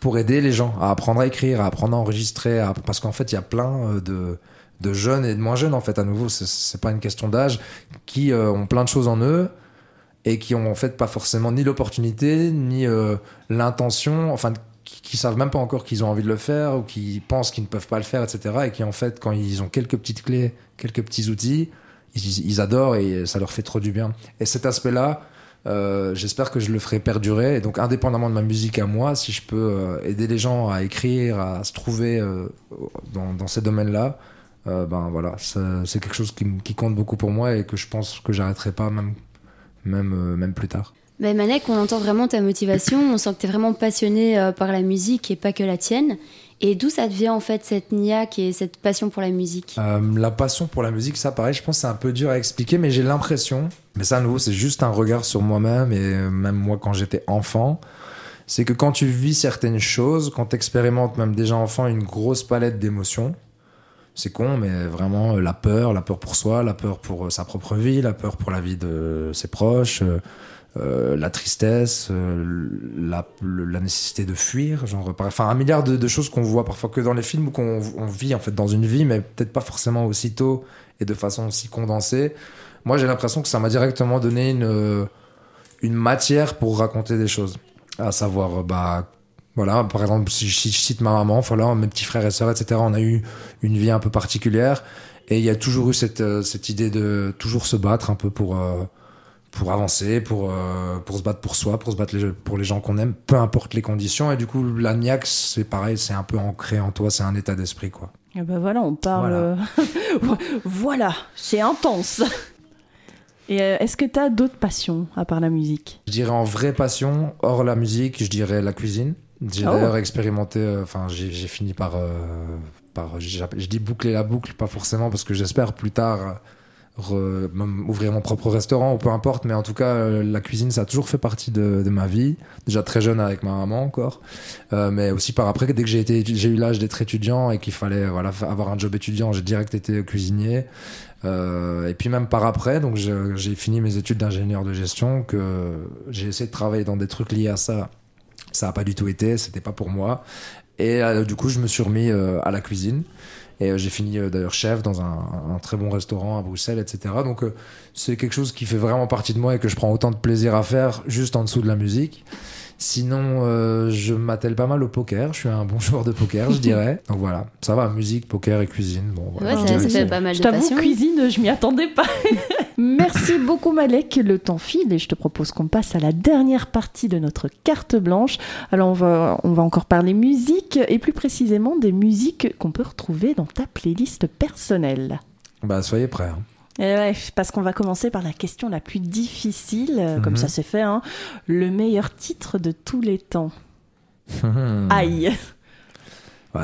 pour aider les gens à apprendre à écrire, à apprendre à enregistrer, parce qu'en fait, il y a plein de de jeunes et de moins jeunes en fait à nouveau c'est pas une question d'âge qui euh, ont plein de choses en eux et qui ont en fait pas forcément ni l'opportunité ni euh, l'intention enfin qui, savent même pas encore qu'ils ont envie de le faire ou qui pensent qu'ils ne peuvent pas le faire etc et qui en fait quand ils ont quelques petites clés quelques petits outils ils, adorent et ça leur fait trop du bien. Et cet aspect là euh, j'espère que je le ferai perdurer. Et donc indépendamment de ma musique à moi si je peux aider les gens à écrire à se trouver dans, dans ces domaines là euh, ben voilà, c'est quelque chose qui, compte beaucoup pour moi et que je pense que j'arrêterai pas même, même, euh, même plus tard. Mais Manek, on entend vraiment ta motivation, on sent que tu es vraiment passionné euh, par la musique et pas que la tienne. Et d'où ça te vient en fait cette niaque et cette passion pour la musique? La passion pour la musique, ça pareil, je pense c'est un peu dur à expliquer, mais j'ai l'impression, mais ça à nouveau c'est juste un regard sur moi-même et même moi quand j'étais enfant, c'est que quand tu vis certaines choses, quand tu expérimentes même déjà enfant une grosse palette d'émotions, c'est con, mais vraiment euh, la peur, la peur pour soi, la peur pour euh, sa propre vie, la peur pour la vie de ses proches, euh, la tristesse, la, nécessité de fuir, genre, enfin un milliard de, choses qu'on voit parfois que dans les films ou qu'on vit en fait dans une vie, mais peut-être pas forcément aussitôt et de façon aussi condensée. Moi, j'ai l'impression que ça m'a directement donné une une matière pour raconter des choses, à savoir bah voilà, par exemple, si je cite ma maman, voilà, mes petits frères et sœurs, etc., on a eu une vie un peu particulière. Et il y a toujours eu cette, euh, cette idée de toujours se battre un peu pour, euh, pour avancer, pour, euh, pour se battre pour soi, pour se battre pour les gens qu'on aime, peu importe les conditions. Et du coup, l'agnac, c'est pareil, c'est un peu ancré en toi, c'est un état d'esprit, quoi. Et ben voilà, on parle. Voilà, voilà c'est intense. Et est-ce que tu as d'autres passions à part la musique? Je dirais en vraie passion, hors la musique, je dirais la cuisine. J'ai oh. d'ailleurs expérimenté, euh, enfin, j'ai fini par, euh, par je dis boucler la boucle, pas forcément parce que j'espère plus tard ouvrir mon propre restaurant ou peu importe, mais en tout cas, euh, la cuisine, ça a toujours fait partie de, de, ma vie. Déjà très jeune avec ma maman encore, mais aussi par après, dès que j'ai été, j'ai eu l'âge d'être étudiant et qu'il fallait voilà avoir un job étudiant, j'ai direct été cuisinier. et puis même par après, donc j'ai fini mes études d'ingénieur de gestion, que j'ai essayé de travailler dans des trucs liés à ça ça n'a pas du tout été, c'était pas pour moi. Et euh, du coup, je me suis remis euh, à la cuisine. Et euh, j'ai fini d'ailleurs chef dans un, très bon restaurant à Bruxelles, etc. Donc c'est quelque chose qui fait vraiment partie de moi et que je prends autant de plaisir à faire juste en dessous de la musique. Sinon, euh, je m'attelle pas mal au poker. Je suis un bon joueur de poker, je dirais. Donc voilà, ça va, musique, poker et cuisine. Bon, ouais, ça, fait pas mal je de passion. cuisine, je m'y attendais pas. Merci beaucoup Malek, le temps file et je te propose qu'on passe à la dernière partie de notre carte blanche. Alors on va, on va encore parler musique et plus précisément des musiques qu'on peut retrouver dans ta playlist personnelle. Bah soyez prêts. Hein. Et parce qu'on va commencer par la question la plus difficile, euh, comme ça mhm. s'est fait. Hein. Le meilleur titre de tous les temps. Mhm. Aïe.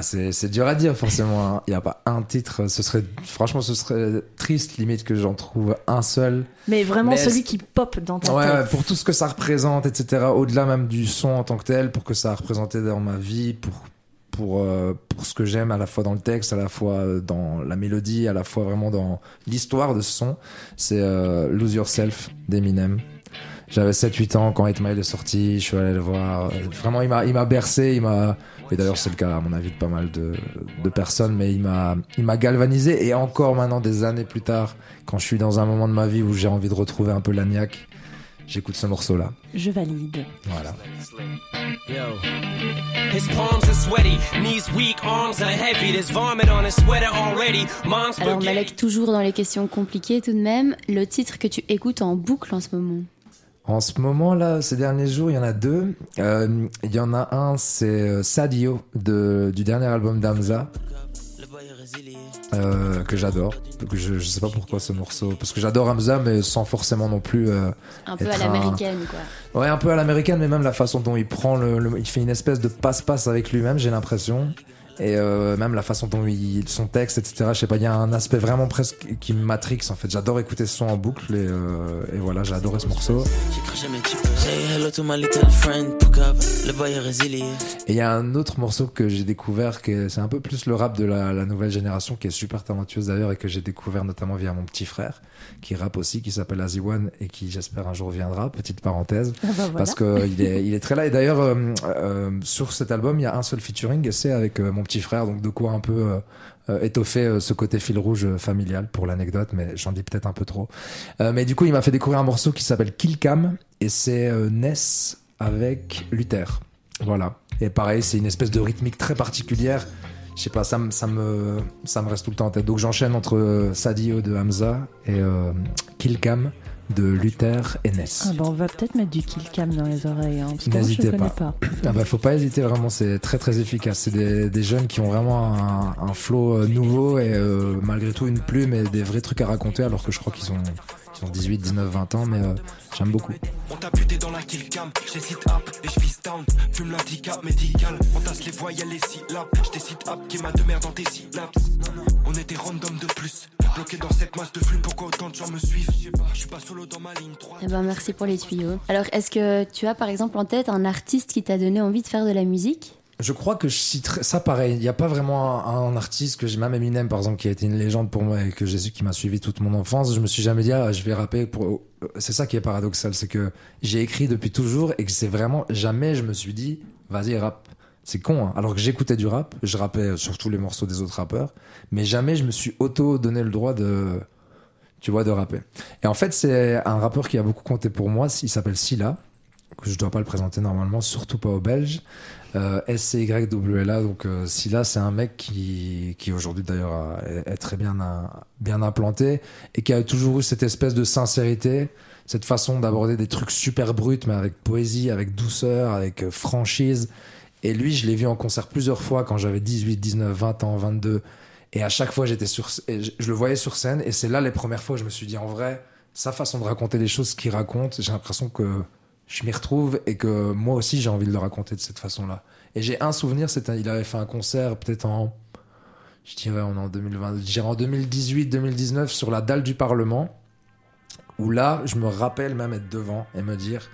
C'est dur à dire forcément. Hein. Il n'y a pas un titre. Ce serait franchement, ce serait triste limite que j'en trouve un seul. Mais vraiment celui qui pop dans ta ouais, pour tout ce que ça représente, etc. Au-delà même du son en tant que tel, pour que ça a représenté dans ma vie, pour pour, euh, pour ce que j'aime à la fois dans le texte, à la fois euh, dans la mélodie, à la fois vraiment dans l'histoire de ce son. C'est euh, Lose Yourself d'Eminem. J'avais 7-8 ans quand 8 Mile est sorti, je suis allé le voir. Vraiment, il m'a, il m'a bercé, il m'a, et d'ailleurs c'est le cas à mon avis de pas mal de, de personnes, mais il m'a, il m'a galvanisé et encore maintenant des années plus tard, quand je suis dans un moment de ma vie où j'ai envie de retrouver un peu l'agnac, j'écoute ce morceau-là. Je valide. Voilà. Yo. His palms are sweaty, knees weak, arms are heavy. There's vomit on his sweater already. Mom's Alors. Malek, toujours dans les questions compliquées tout de même, le titre que tu écoutes en boucle en ce moment En ce moment là, ces derniers jours, il y en a deux. Euh, Il y en a un, c'est euh, Sadio de, du dernier album d'Amza. euh, que j'adore. Je, je sais pas pourquoi ce morceau, parce que j'adore Hamza, mais sans forcément non plus. euh, Un peu à un- l'américaine quoi. Ouais, un peu à l'américaine, mais même la façon dont il prend le, le- il fait une espèce de passe-passe avec lui-même, j'ai l'impression. Et euh, même la façon dont il, son texte, etc. Je sais pas, il y a un aspect vraiment presque qui me matrix en fait. J'adore écouter ce son en boucle et, euh, et voilà, j'ai adoré ce morceau. Et il y a un autre morceau que j'ai découvert, que c'est un peu plus le rap de la, la nouvelle génération, qui est super talentueuse d'ailleurs et que j'ai découvert notamment via mon petit frère, qui rappe aussi, qui s'appelle Azi One et qui j'espère un jour viendra. Petite parenthèse. Ah bah voilà. parce que il est, il est très là. Et d'ailleurs, euh, euh, sur cet album, il y a un seul featuring, et c'est avec euh, mon petit frère, donc de quoi un peu euh, euh, étoffer euh, ce côté fil rouge familial pour l'anecdote, mais j'en dis peut-être un peu trop. Mais du coup, il m'a fait découvrir un morceau qui s'appelle Kill Cam, et c'est Ness avec Luther. Voilà. Et pareil, c'est une espèce de rythmique très particulière. Je sais pas, ça, me- ça, me, reste tout le temps en tête. Donc j'enchaîne entre Sadio de Hamza et euh, de Luther et Ness. Ah bah on va peut-être mettre du kill cam dans les oreilles. Hein, parce que moi, je N'hésitez connais pas. pas. Ah bah faut pas hésiter vraiment, c'est très très efficace. C'est des, des jeunes qui ont vraiment un, un flow euh, nouveau et euh, malgré tout une plume et des vrais trucs à raconter alors que je crois qu'ils ont, ils ont 18, 19, 20 ans mais euh, j'aime beaucoup. On t'a buté dans la kill cam, je sit up et je fist down. Fume l'handicap médical, on tasse les voyelles, les syllabes. Je sit up qui m'a de merde dans tes syllabes. On était random de plus, bloqué dans cette masse de flux. Pourquoi autant de gens me suivent? Je sais pas, je suis pas solo dans ma ligne 3. Eh ben merci pour les tuyaux. Alors est-ce que tu as par exemple en tête un artiste qui t'a donné envie de faire de la musique? Je crois que je citerai ça pareil. Il n'y a pas vraiment un, un artiste que j'ai, même Eminem par exemple, qui a été une légende pour moi et que su qui m'a suivi toute mon enfance. Je me suis jamais dit, ah, je vais rapper pour. euh, C'est ça qui est paradoxal, c'est que j'ai écrit depuis toujours et que c'est vraiment jamais je me suis dit, vas-y, rap. C'est con, hein. alors que j'écoutais du rap, je rappais sur tous les morceaux des autres rappeurs, mais jamais je me suis auto donné le droit de, tu vois, de rapper. Et en fait, c'est un rappeur qui a beaucoup compté pour moi, il s'appelle Silla, que je dois pas le présenter normalement, surtout pas aux Belges. Euh, SCYWLA, donc euh, Silla, c'est un mec qui, qui aujourd'hui d'ailleurs est, très bien, à- bien implanté et qui a toujours eu cette espèce de sincérité, cette façon d'aborder des trucs super bruts, mais avec poésie, avec douceur, avec euh, franchise. Et lui, je l'ai vu en concert plusieurs fois quand j'avais 18, 19, 20 ans, 22. Et à chaque fois, j'étais sur, je, je le voyais sur scène. Et c'est là les premières fois où je me suis dit, en vrai, sa façon de raconter les choses qu'il raconte, j'ai l'impression que je m'y retrouve et que moi aussi, j'ai envie de le raconter de cette façon-là. Et j'ai un souvenir, c'était, il avait fait un concert peut-être en, je dirais, en 2020, je dirais en 2018, 2019 sur la dalle du Parlement. Où là, je me rappelle même être devant et me dire,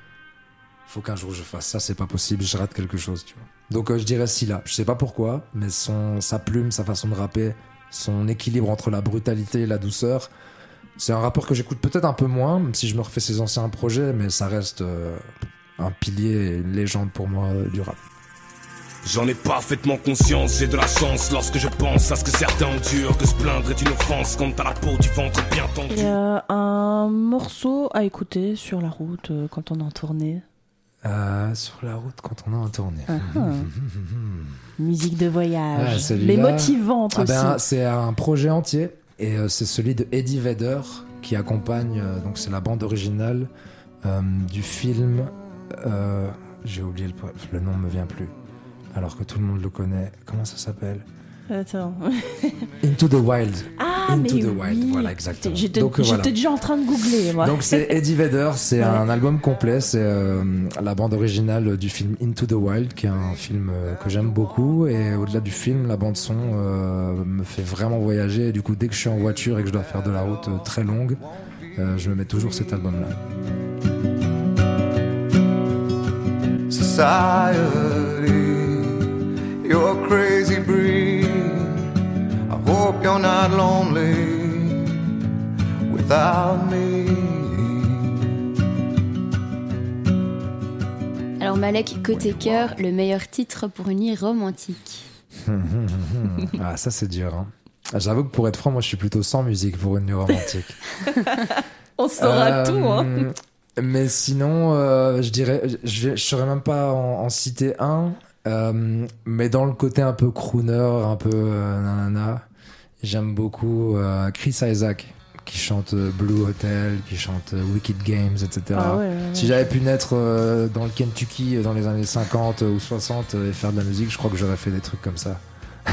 faut qu'un jour je fasse ça, c'est pas possible, je rate quelque chose, tu vois. Donc euh, je dirais Silla. Je sais pas pourquoi, mais son, sa plume, sa façon de rapper, son équilibre entre la brutalité et la douceur, c'est un rapport que j'écoute peut-être un peu moins, même si je me refais ses anciens projets, mais ça reste euh, un pilier et une légende pour moi euh, du rap. J'en ai parfaitement conscience, j'ai de la chance lorsque je pense à ce que certains endurent, que se plaindre est une offense quand t'as la peau du ventre bien tendue. Euh, un morceau à écouter sur la route euh, quand on est en tournée. Euh, sur la route quand on est en tournée. Ah, ah. Musique de Ah, voyage. celui-là- Les motivantes Ah aussi. ben, c'est un projet entier et euh, c'est celui de Eddie Vedder qui accompagne, euh, donc c'est la bande originale euh, du film. J'ai oublié le, le nom, me vient plus. Alors que tout le monde le connaît. Comment ça s'appelle? Attends. Into the Wild. Ah, Into mais the oui. Wild, voilà, exactement. J'étais Donc, j'étais voilà. déjà en train de googler, moi. Donc c'est Eddie Vedder, c'est Ouais. un album complet, c'est euh, la bande originale du film Into the Wild, qui est un film euh, que j'aime beaucoup. Et au-delà du film, la bande son euh, me fait vraiment voyager. Et du coup, dès que je suis en voiture et que je dois faire de la route très longue, euh, je me mets toujours cet album-là. Society, you're crazy breed. I hope you're not lonely without me. Alors Malek, côté cœur, le meilleur titre pour une nuit romantique. ah, ça c'est dur. Hein. Ah, J'avoue que pour être franc, moi je suis plutôt sans musique pour une nuit romantique. On saura Euh, tout, hein. Mais sinon, euh, je dirais, je saurais même pas en, en citer un, euh, mais dans le côté un peu crooner, un peu euh, nanana, j'aime beaucoup euh, Chris Isaac qui chante euh, Blue Hotel, qui chante Wicked Games, etc. Ah ouais, ouais, ouais. Si j'avais pu naître dans le Kentucky dans les années 50 ou 60 euh, et faire de la musique, je crois que j'aurais fait des trucs comme ça.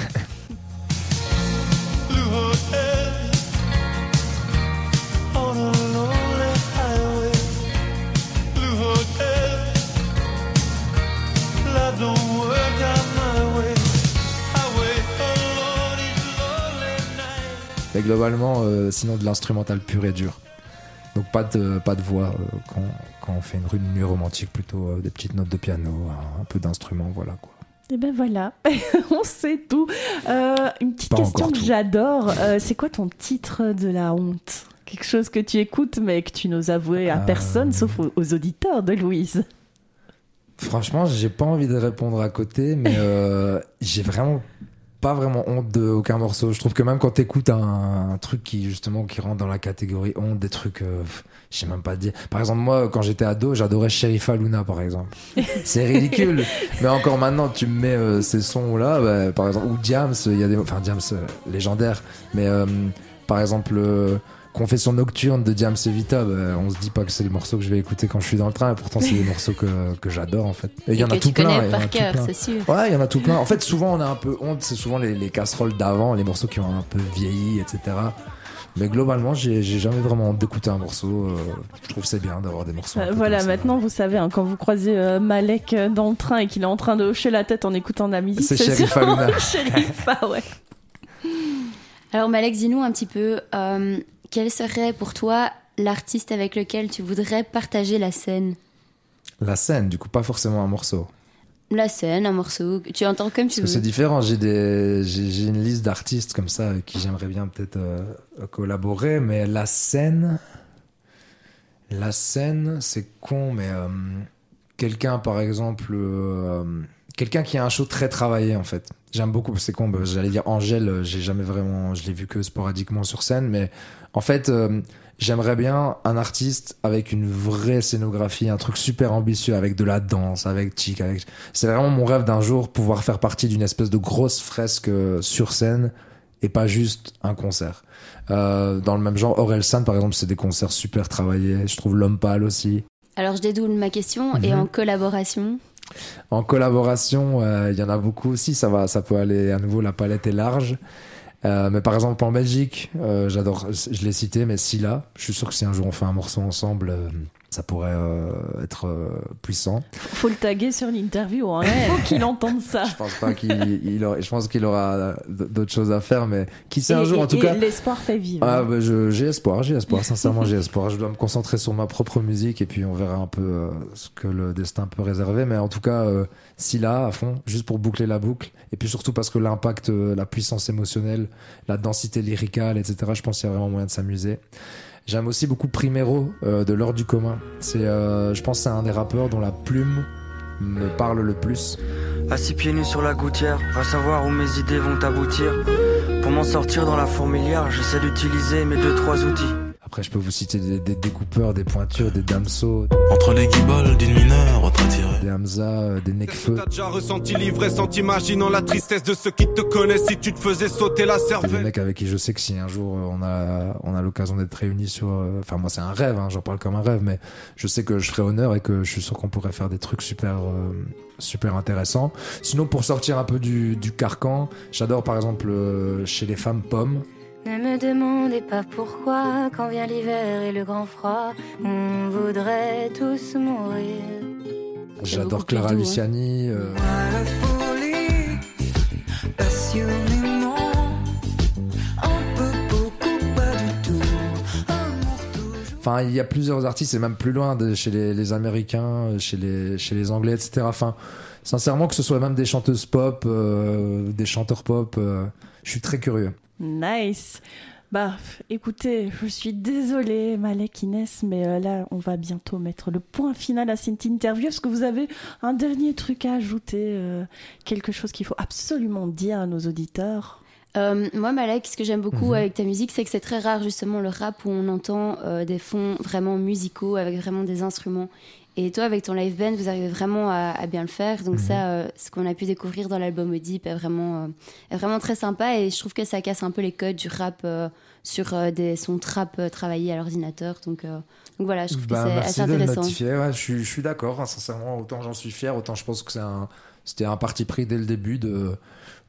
globalement, euh, sinon de l'instrumental pur et dur. Donc pas de, pas de voix euh, quand, quand on fait une rue- nuit romantique, plutôt euh, des petites notes de piano, un, un peu d'instruments, voilà quoi. Et ben voilà, on sait tout. Euh, une petite Pas question que j'adore, c'est quoi ton titre de la honte? Quelque chose que tu écoutes mais que tu n'oses avouer à personne sauf aux, aux auditeurs de Louise. Franchement, j'ai pas envie de répondre à côté, mais j'ai vraiment pas vraiment honte de aucun morceau. Je trouve que même quand t'écoutes un, un truc qui justement qui rentre dans la catégorie honte, des trucs, euh, je sais même pas dire. Par exemple, moi, quand j'étais ado, j'adorais Sherifa Luna, par exemple. C'est ridicule, mais encore maintenant, tu me mets euh, ces sons là, bah, par exemple, ou Diams, il y a des, enfin Diams euh, légendaire, mais euh, par exemple. Confession nocturne de Diams et Vita, bah, on se dit pas que c'est le morceau que je vais écouter quand je suis dans le train, et pourtant c'est des morceaux que, que j'adore en fait. Et il y en a tout plein. connais il y en a par tout cœur, plein. c'est sûr. Ouais, il y en a tout plein. En fait, souvent on a un peu honte, c'est souvent les, les casseroles d'avant, les morceaux qui ont un peu vieilli, etc. Mais globalement, j'ai jamais vraiment honte d'écouter un morceau. euh, je trouve que c'est bien d'avoir des morceaux. Euh, voilà, maintenant vous savez, hein, quand vous croisez euh, Malek dans le train et qu'il est en train de hocher la tête en écoutant de la musique, C'est Sherifa. Sherifa, ouais. Alors Malek, dis-nous un petit peu, euh, quel serait pour toi l'artiste avec lequel tu voudrais partager la scène? La scène, du coup, pas forcément un morceau. La scène, un morceau, tu entends comme tu Parce que c'est veux. différent. J'ai des, j'ai j'ai une liste d'artistes comme ça avec qui j'aimerais bien peut-être euh, collaborer, mais la scène, la scène, c'est con, mais euh, quelqu'un, par exemple, euh, quelqu'un qui a un show très travaillé en fait. J'aime beaucoup. C'est con. J'allais dire Angèle. J'ai jamais vraiment, je l'ai vu que sporadiquement sur scène, mais en fait. euh, J'aimerais bien un artiste avec une vraie scénographie, un truc super ambitieux, avec de la danse, avec chic, avec. C'est vraiment mon rêve d'un jour pouvoir faire partie d'une espèce de grosse fresque euh, sur scène et pas juste un concert. Euh, dans le même genre, Aurel San par exemple, c'est des concerts super travaillés. Je trouve L'Homme Pâle aussi. Alors je dédoule ma question, et Mhm. en collaboration En collaboration, euh, il y en a beaucoup aussi. Ça va, ça peut aller à nouveau. La palette est large. Euh, mais par exemple en Belgique, euh, j'adore, je l'ai cité, mais Silla. Je suis sûr que si un jour on fait un morceau ensemble, ça pourrait euh, être euh, puissant. Faut le taguer sur l'interview, hein. il faut qu'il entende ça. Je pense pas qu'il, il aura- je pense qu'il aura d'autres choses à faire, mais qui sait un Et- jour en tout et cas. l'espoir fait vivre. Ah, bah, je- j'ai espoir, j'ai espoir, sincèrement j'ai espoir. Je dois me concentrer sur ma propre musique et puis on verra un peu euh, ce que le destin peut réserver. Mais en tout cas, euh, si là, à fond, juste pour boucler la boucle, et puis surtout parce que l'impact, euh, la puissance émotionnelle, la densité lyricale, etc., je pense qu'il y a vraiment moyen de s'amuser. J'aime aussi beaucoup Primero euh, de l'ordre du commun. C'est, euh, je pense, que c'est un des rappeurs dont la plume me parle le plus. Assis pieds nus sur la gouttière, va savoir où mes idées vont aboutir. Pour m'en sortir dans la fourmilière, j'essaie d'utiliser mes deux trois outils. Après, je peux vous citer des, des découpeurs, des pointures, des damsos, Entre les guibolles d'une mineure retratirée. des Hamza, euh, des Necfeu. T'as déjà ressenti l'ivresse en t'imaginant la tristesse de ceux qui te connaissent si tu te faisais sauter la C'est des cervelle. mecs avec qui je sais que si un jour euh, on a, on a l'occasion d'être réunis sur. euh, Enfin, moi, c'est un rêve, hein, j'en parle comme un rêve, mais je sais que je ferai honneur et que je suis sûr qu'on pourrait faire des trucs super, euh, super intéressants. Sinon, pour sortir un peu du, du carcan, j'adore par exemple euh, chez les femmes Pommes. Ne me demandez pas pourquoi, quand vient l'hiver et le grand froid, on voudrait tous mourir. J'adore Clara Luciani. euh, La folie, passionnément. Un peu, beaucoup, pas du tout. Amour toujours. Enfin, il y a plusieurs artistes et même plus loin de, chez les, les Américains, chez les, chez les Anglais, etc. Enfin, sincèrement, que ce soit même des chanteuses pop, euh, des chanteurs pop, euh, je suis très curieux. Nice. Bah, écoutez, je suis désolée, Malek Inès, mais euh, là, on va bientôt mettre le point final à cette interview. Est-ce que vous avez un dernier truc à ajouter euh, Quelque chose qu'il faut absolument dire à nos auditeurs? Euh, moi, Malek, ce que j'aime beaucoup Mhm. avec ta musique, c'est que c'est très rare justement le rap où on entend euh, des fonds vraiment musicaux avec vraiment des instruments. Et toi, avec ton live band, vous arrivez vraiment à, à bien le faire. Donc Mhm. ça, euh, ce qu'on a pu découvrir dans l'album Oedipe est vraiment, euh, est vraiment très sympa. Et je trouve que ça casse un peu les codes du rap euh, sur des sons trap travaillés à l'ordinateur. Donc, donc voilà, je trouve Bah, que c'est merci assez intéressant. Ouais, je, suis, je suis d'accord, hein, sincèrement. Autant j'en suis fier, autant je pense que c'est un- c'était un parti pris dès le début de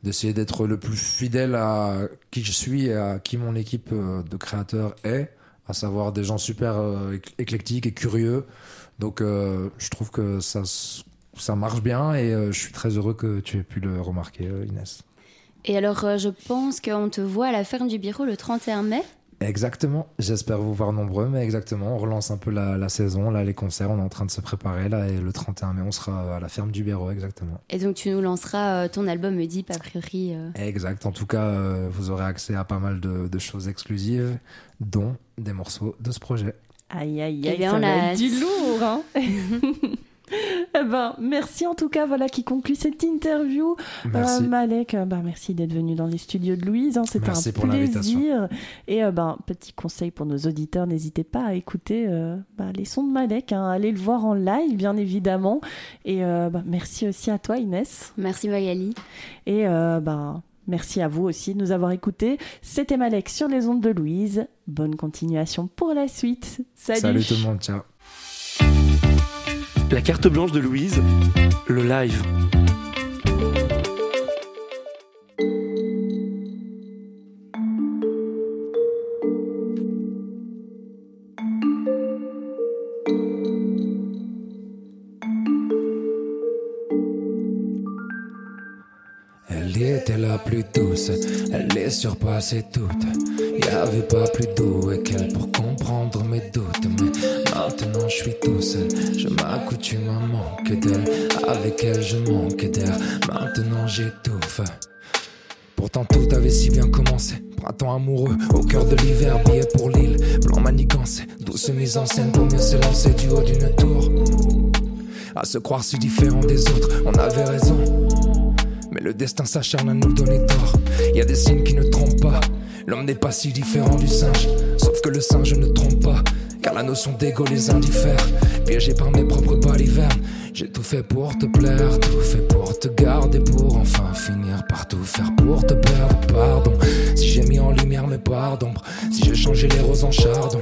d'essayer d'être le plus fidèle à qui je suis et à qui mon équipe de créateurs est, à savoir des gens super éc- éclectiques et curieux. Donc euh, je trouve que ça, ça marche bien et euh, je suis très heureux que tu aies pu le remarquer, euh, Inès. Et alors, je pense qu'on te voit à la ferme du bureau le 31 mai. Exactement, j'espère vous voir nombreux, mais exactement, on relance un peu la, la saison, là les concerts, on est en train de se préparer, là et le 31 mai on sera à la ferme du Béraud, exactement. Et donc, tu nous lanceras euh, ton album Oedipe, a priori. euh. Exact, en tout cas euh, vous aurez accès à pas mal de, de choses exclusives, dont des morceaux de ce projet. Aïe, aïe, Eh aïe, bien, ça on va a être du lourd, hein Eh ben, merci en tout cas, voilà qui conclut cette interview. Merci. Euh, Malek, euh, ben, merci d'être venu dans les studios de Louise, hein, c'était un pour plaisir. Et euh, ben, petit conseil pour nos auditeurs, n'hésitez pas à écouter euh, ben, les sons de Malek, hein, allez le voir en live bien évidemment. Et euh, ben, merci aussi à toi Inès. Merci Magali. Et euh, ben, merci à vous aussi de nous avoir écoutés. C'était Malek sur les ondes de Louise. Bonne continuation pour la suite. Salut. Salut tout le monde, ciao. La carte blanche de Louise, le live. Douce, elle les surpassait toutes. Y avait pas plus doué qu'elle pour comprendre mes doutes. Mais maintenant je suis tout seul, je m'accoutume à manquer d'elle. Avec elle je manque d'air, maintenant j'étouffe. Pourtant tout avait si bien commencé. Printemps amoureux, au cœur de l'hiver, billet pour l'île. Plan manigancé, douce mise en scène pour mieux s'élancer du haut d'une tour. À se croire si différent des autres, on avait raison. Le destin s'acharne à nous donner tort. Y a des signes qui ne trompent pas. L'homme n'est pas si différent du singe. Sauf que le singe ne trompe pas. Car la notion d'ego les indiffère. Piégé par mes propres balivernes. J'ai tout fait pour te plaire, tout fait pour te garder, pour enfin finir par tout faire pour te perdre. Pardon, si j'ai mis en lumière mes parts d'ombre, si j'ai changé les roses en chardon.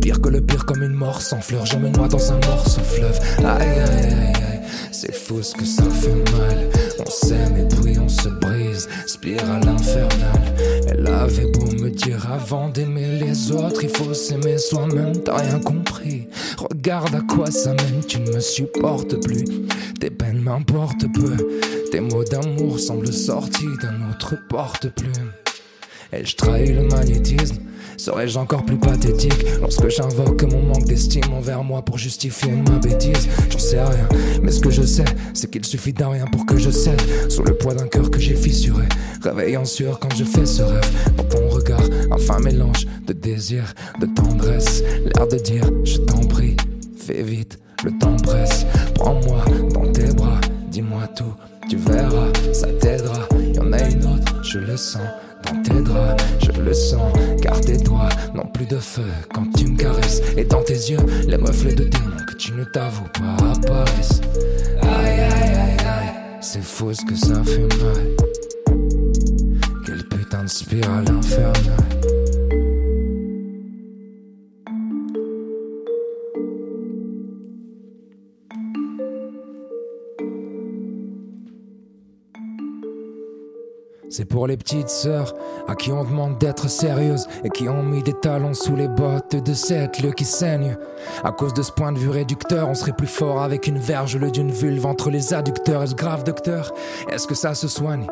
Pire que le pire, comme une mort sans fleurs, je me noie dans un morceau fleuve. Aïe aïe aïe aïe, c'est fou ce que ça fait mal. On s'aime et puis on se brise, spirale infernale. Elle avait beau me dire avant d'aimer les autres, il faut s'aimer soi-même, t'as rien compris. Regarde à quoi ça mène, tu ne me supportes plus. Tes peines m'importent peu, tes mots d'amour semblent sortis d'un autre porte-plume. Et je trahis le magnétisme. Serais-je encore plus pathétique lorsque j'invoque mon manque d'estime envers moi pour justifier ma bêtise? J'en sais rien, mais ce que je sais, c'est qu'il suffit d'un rien pour que je cède sous le poids d'un cœur que j'ai fissuré. Réveillant sûr quand je fais ce rêve, dans ton regard, enfin mélange de désir, de tendresse, l'air de dire je t'en prie, fais vite, le temps presse. Prends-moi dans tes bras, dis-moi tout, tu verras, ça t'aidera. Y en a une autre, je le sens draps, je le sens, car tes doigts n'ont plus de feu quand tu me caresses. Et dans tes yeux, les reflets de démons que tu ne t'avoues pas apparaissent. Aïe aïe aïe aïe, c'est fou ce que ça fait mal. Quelle putain de spirale infernale. C'est pour les petites sœurs à qui on demande d'être sérieuses et qui ont mis des talons sous les bottes de cette le qui saigne. À cause de ce point de vue réducteur, on serait plus fort avec une verge lieu d'une vulve entre les adducteurs. Est-ce grave, docteur? Est-ce que ça se soigne?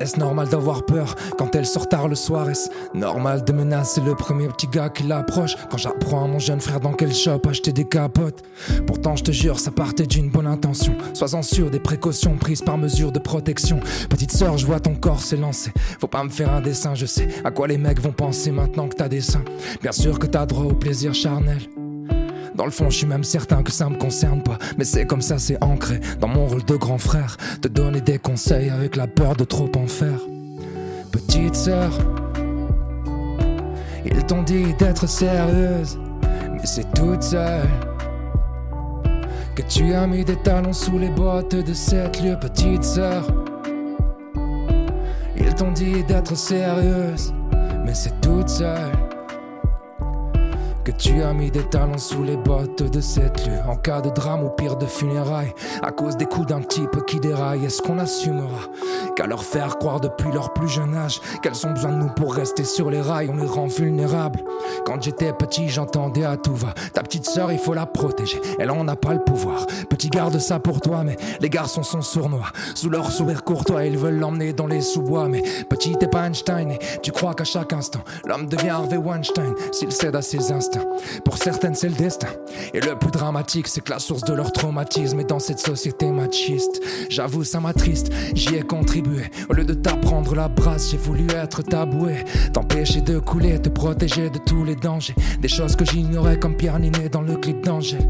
Est-ce normal d'avoir peur quand elle sort tard le soir? Est-ce normal de menacer le premier petit gars qui l'approche quand j'apprends à mon jeune frère dans quel shop acheter des capotes? Pourtant, je te jure, ça partait d'une bonne intention. Sois-en sûr des précautions prises par mesure de protection. Petite sœur, je vois ton corps Faut pas me faire un dessin, je sais à quoi les mecs vont penser maintenant que t'as des seins. Bien sûr que t'as droit au plaisir charnel. Dans le fond, je suis même certain que ça me concerne pas. Mais c'est comme ça, c'est ancré dans mon rôle de grand frère. Te donner des conseils avec la peur de trop en faire. petite sœur. Ils t'ont dit d'être sérieuse, mais c'est toute seule. Que tu as mis des talons sous les bottes de cette lieu, petite sœur. T'ont dit d'être sérieuse, mais c'est toute seule. Que tu as mis des talons sous les bottes de cette lieu. En cas de drame ou pire de funérailles À cause des coups d'un type qui déraille Est-ce qu'on assumera Qu'à leur faire croire depuis leur plus jeune âge Qu'elles ont besoin de nous pour rester sur les rails On les rend vulnérables. Quand j'étais petit j'entendais à tout va. Ta petite sœur il faut la protéger. Elle en a pas le pouvoir. Petit garde ça pour toi mais les garçons sont sournois. Sous leur sourire courtois ils veulent l'emmener dans les sous-bois. Mais petit t'es pas Einstein et tu crois qu'à chaque instant L'homme devient Harvey Weinstein. S'il cède à ses pour certaines, c'est le destin. Et le plus dramatique, c'est que la source de leur traumatisme est dans cette société machiste. J'avoue, ça m'attriste, j'y ai contribué. Au lieu de t'apprendre la brasse, j'ai voulu être taboué. T'empêcher de couler, te protéger de tous les dangers. Des choses que j'ignorais comme Pierre Ninet dans le clip d'Angers.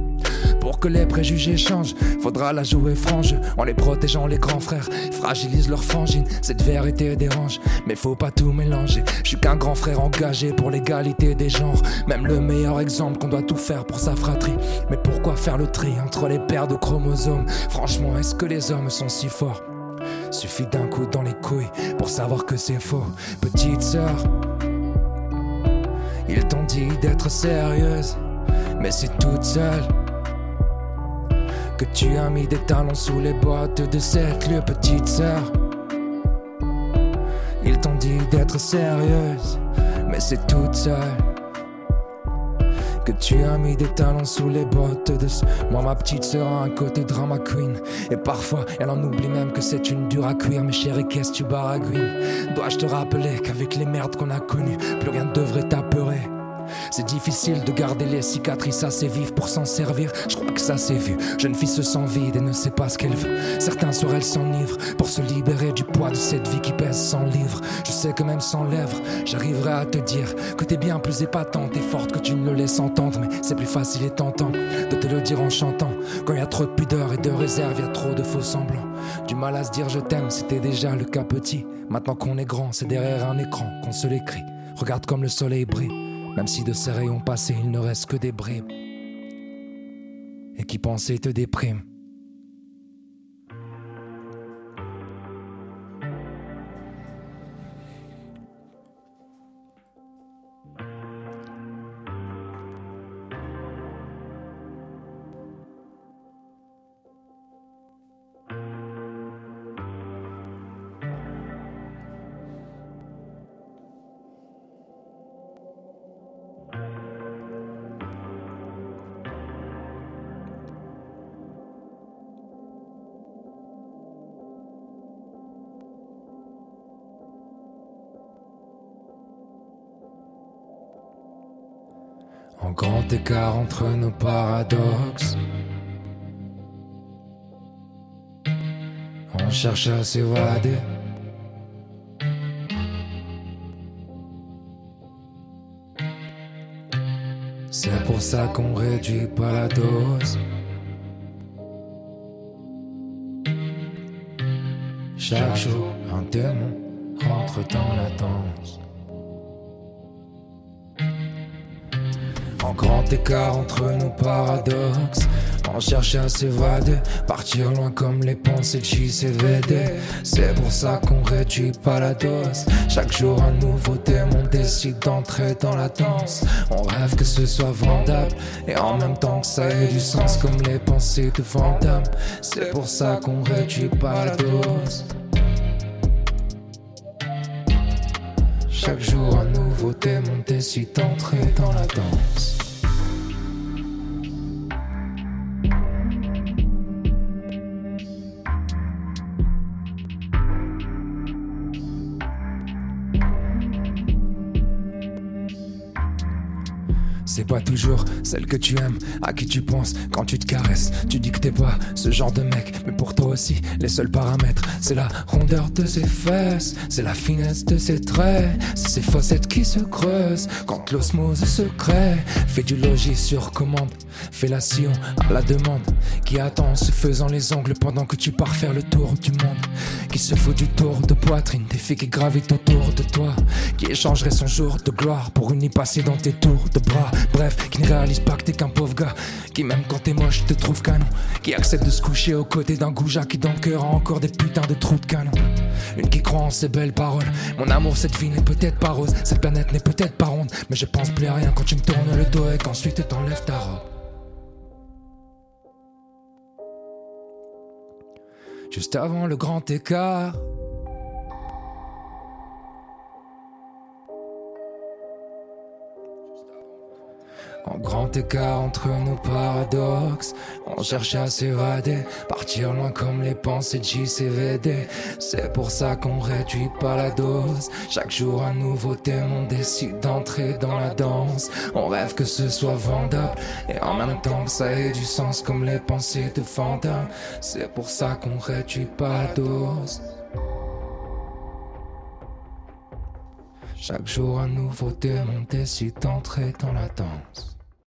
Pour que les préjugés changent, faudra la jouer frange. En les protégeant, les grands frères fragilisent leur frangine. Cette vérité dérange, mais faut pas tout mélanger. Je suis qu'un grand frère engagé pour l'égalité des genres. Même le meilleur exemple qu'on doit tout faire pour sa fratrie. Mais pourquoi faire le tri entre les paires de chromosomes? Franchement, est-ce que les hommes sont si forts? Suffit d'un coup dans les couilles pour savoir que c'est faux. Petite sœur, ils t'ont dit d'être sérieuse, mais c'est toute seule que tu as mis des talons sous les bottes de cette lieu, petite sœur. Ils t'ont dit d'être sérieuse, mais c'est toute seule. Que tu as mis des talons sous les bottes de ce... Moi ma petite sœur a un côté drama queen. Et parfois elle en oublie même que c'est une dure à cuire. Mais chérie qu'est-ce que tu baragouines Dois-je te rappeler qu'avec les merdes qu'on a connues Plus rien ne devrait t'apeurer c'est difficile de garder les cicatrices assez vives pour s'en servir. Je crois que ça s'est vu. Jeune fille se sent vide et ne sait pas ce qu'elle veut. Certains sur elle s'enivrent pour se libérer du poids de cette vie qui pèse sans livres. Je sais que même sans lèvres, j'arriverai à te dire que t'es bien plus épatante et forte que tu ne le laisses entendre. Mais c'est plus facile et tentant de te le dire en chantant. Quand y a trop de pudeur et de réserve, y a trop de faux semblants. Du mal à se dire je t'aime, c'était déjà le cas petit. Maintenant qu'on est grand, c'est derrière un écran qu'on se l'écrit. Regarde comme le soleil brille. Même si de ces rayons passés il ne reste que des bribes. Et qui pensait te déprime. En grand écart entre nos paradoxes. On cherche à s'évader. C'est pour ça qu'on réduit pas la dose. Chaque jour, un démon rentre dans la danse. Grand écart entre nos paradoxes. On cherche à s'évader, partir loin comme les pensées de JCVD. C'est pour ça qu'on réduit pas la dose. Chaque jour un nouveau démon décide d'entrer dans la danse. On rêve que ce soit vendable et en même temps que ça ait du sens comme les pensées de Vandame. C'est pour ça qu'on réduit pas la dose. Chaque jour un nouveau démon décide d'entrer dans la danse. C'est pas toujours celle que tu aimes, à qui tu penses quand tu te caresses. Tu dis que t'es pas ce genre de mec, mais pour toi aussi, les seuls paramètres, c'est la rondeur de ses fesses, c'est la finesse de ses traits, c'est ses fossettes qui se creusent quand l'osmose se crée. Fais du logis sur commande, fellation à la demande, qui attend en se faisant les ongles pendant que tu pars faire le tour du monde, qui se fout du tour de poitrine, des filles qui gravitent autour de toi, qui échangerait son jour de gloire pour une y passer dans tes tours de bras. Bref, qui ne réalise pas que t'es qu'un pauvre gars, qui même quand t'es moche te trouve canon, qui accepte de se coucher aux côtés d'un goujat qui dans le cœur a encore des putains de trous de canon. Une qui croit en ses belles paroles. Mon amour, cette vie n'est peut-être pas rose, cette planète n'est peut-être pas ronde, mais je pense plus à rien quand tu me tournes le dos et qu'ensuite t'enlèves ta robe. Juste avant le grand écart. En grand écart entre nos paradoxes, on cherche à s'évader, partir loin comme les pensées de JCVD. C'est pour ça qu'on réduit pas la dose. Chaque jour un nouveau thème, on décide d'entrer dans la danse. On rêve que ce soit vendable et en même temps que ça ait du sens comme les pensées de fantômes. C'est pour ça qu'on réduit pas la dose. Chaque jour un nouveau thème, on décide d'entrer dans la danse.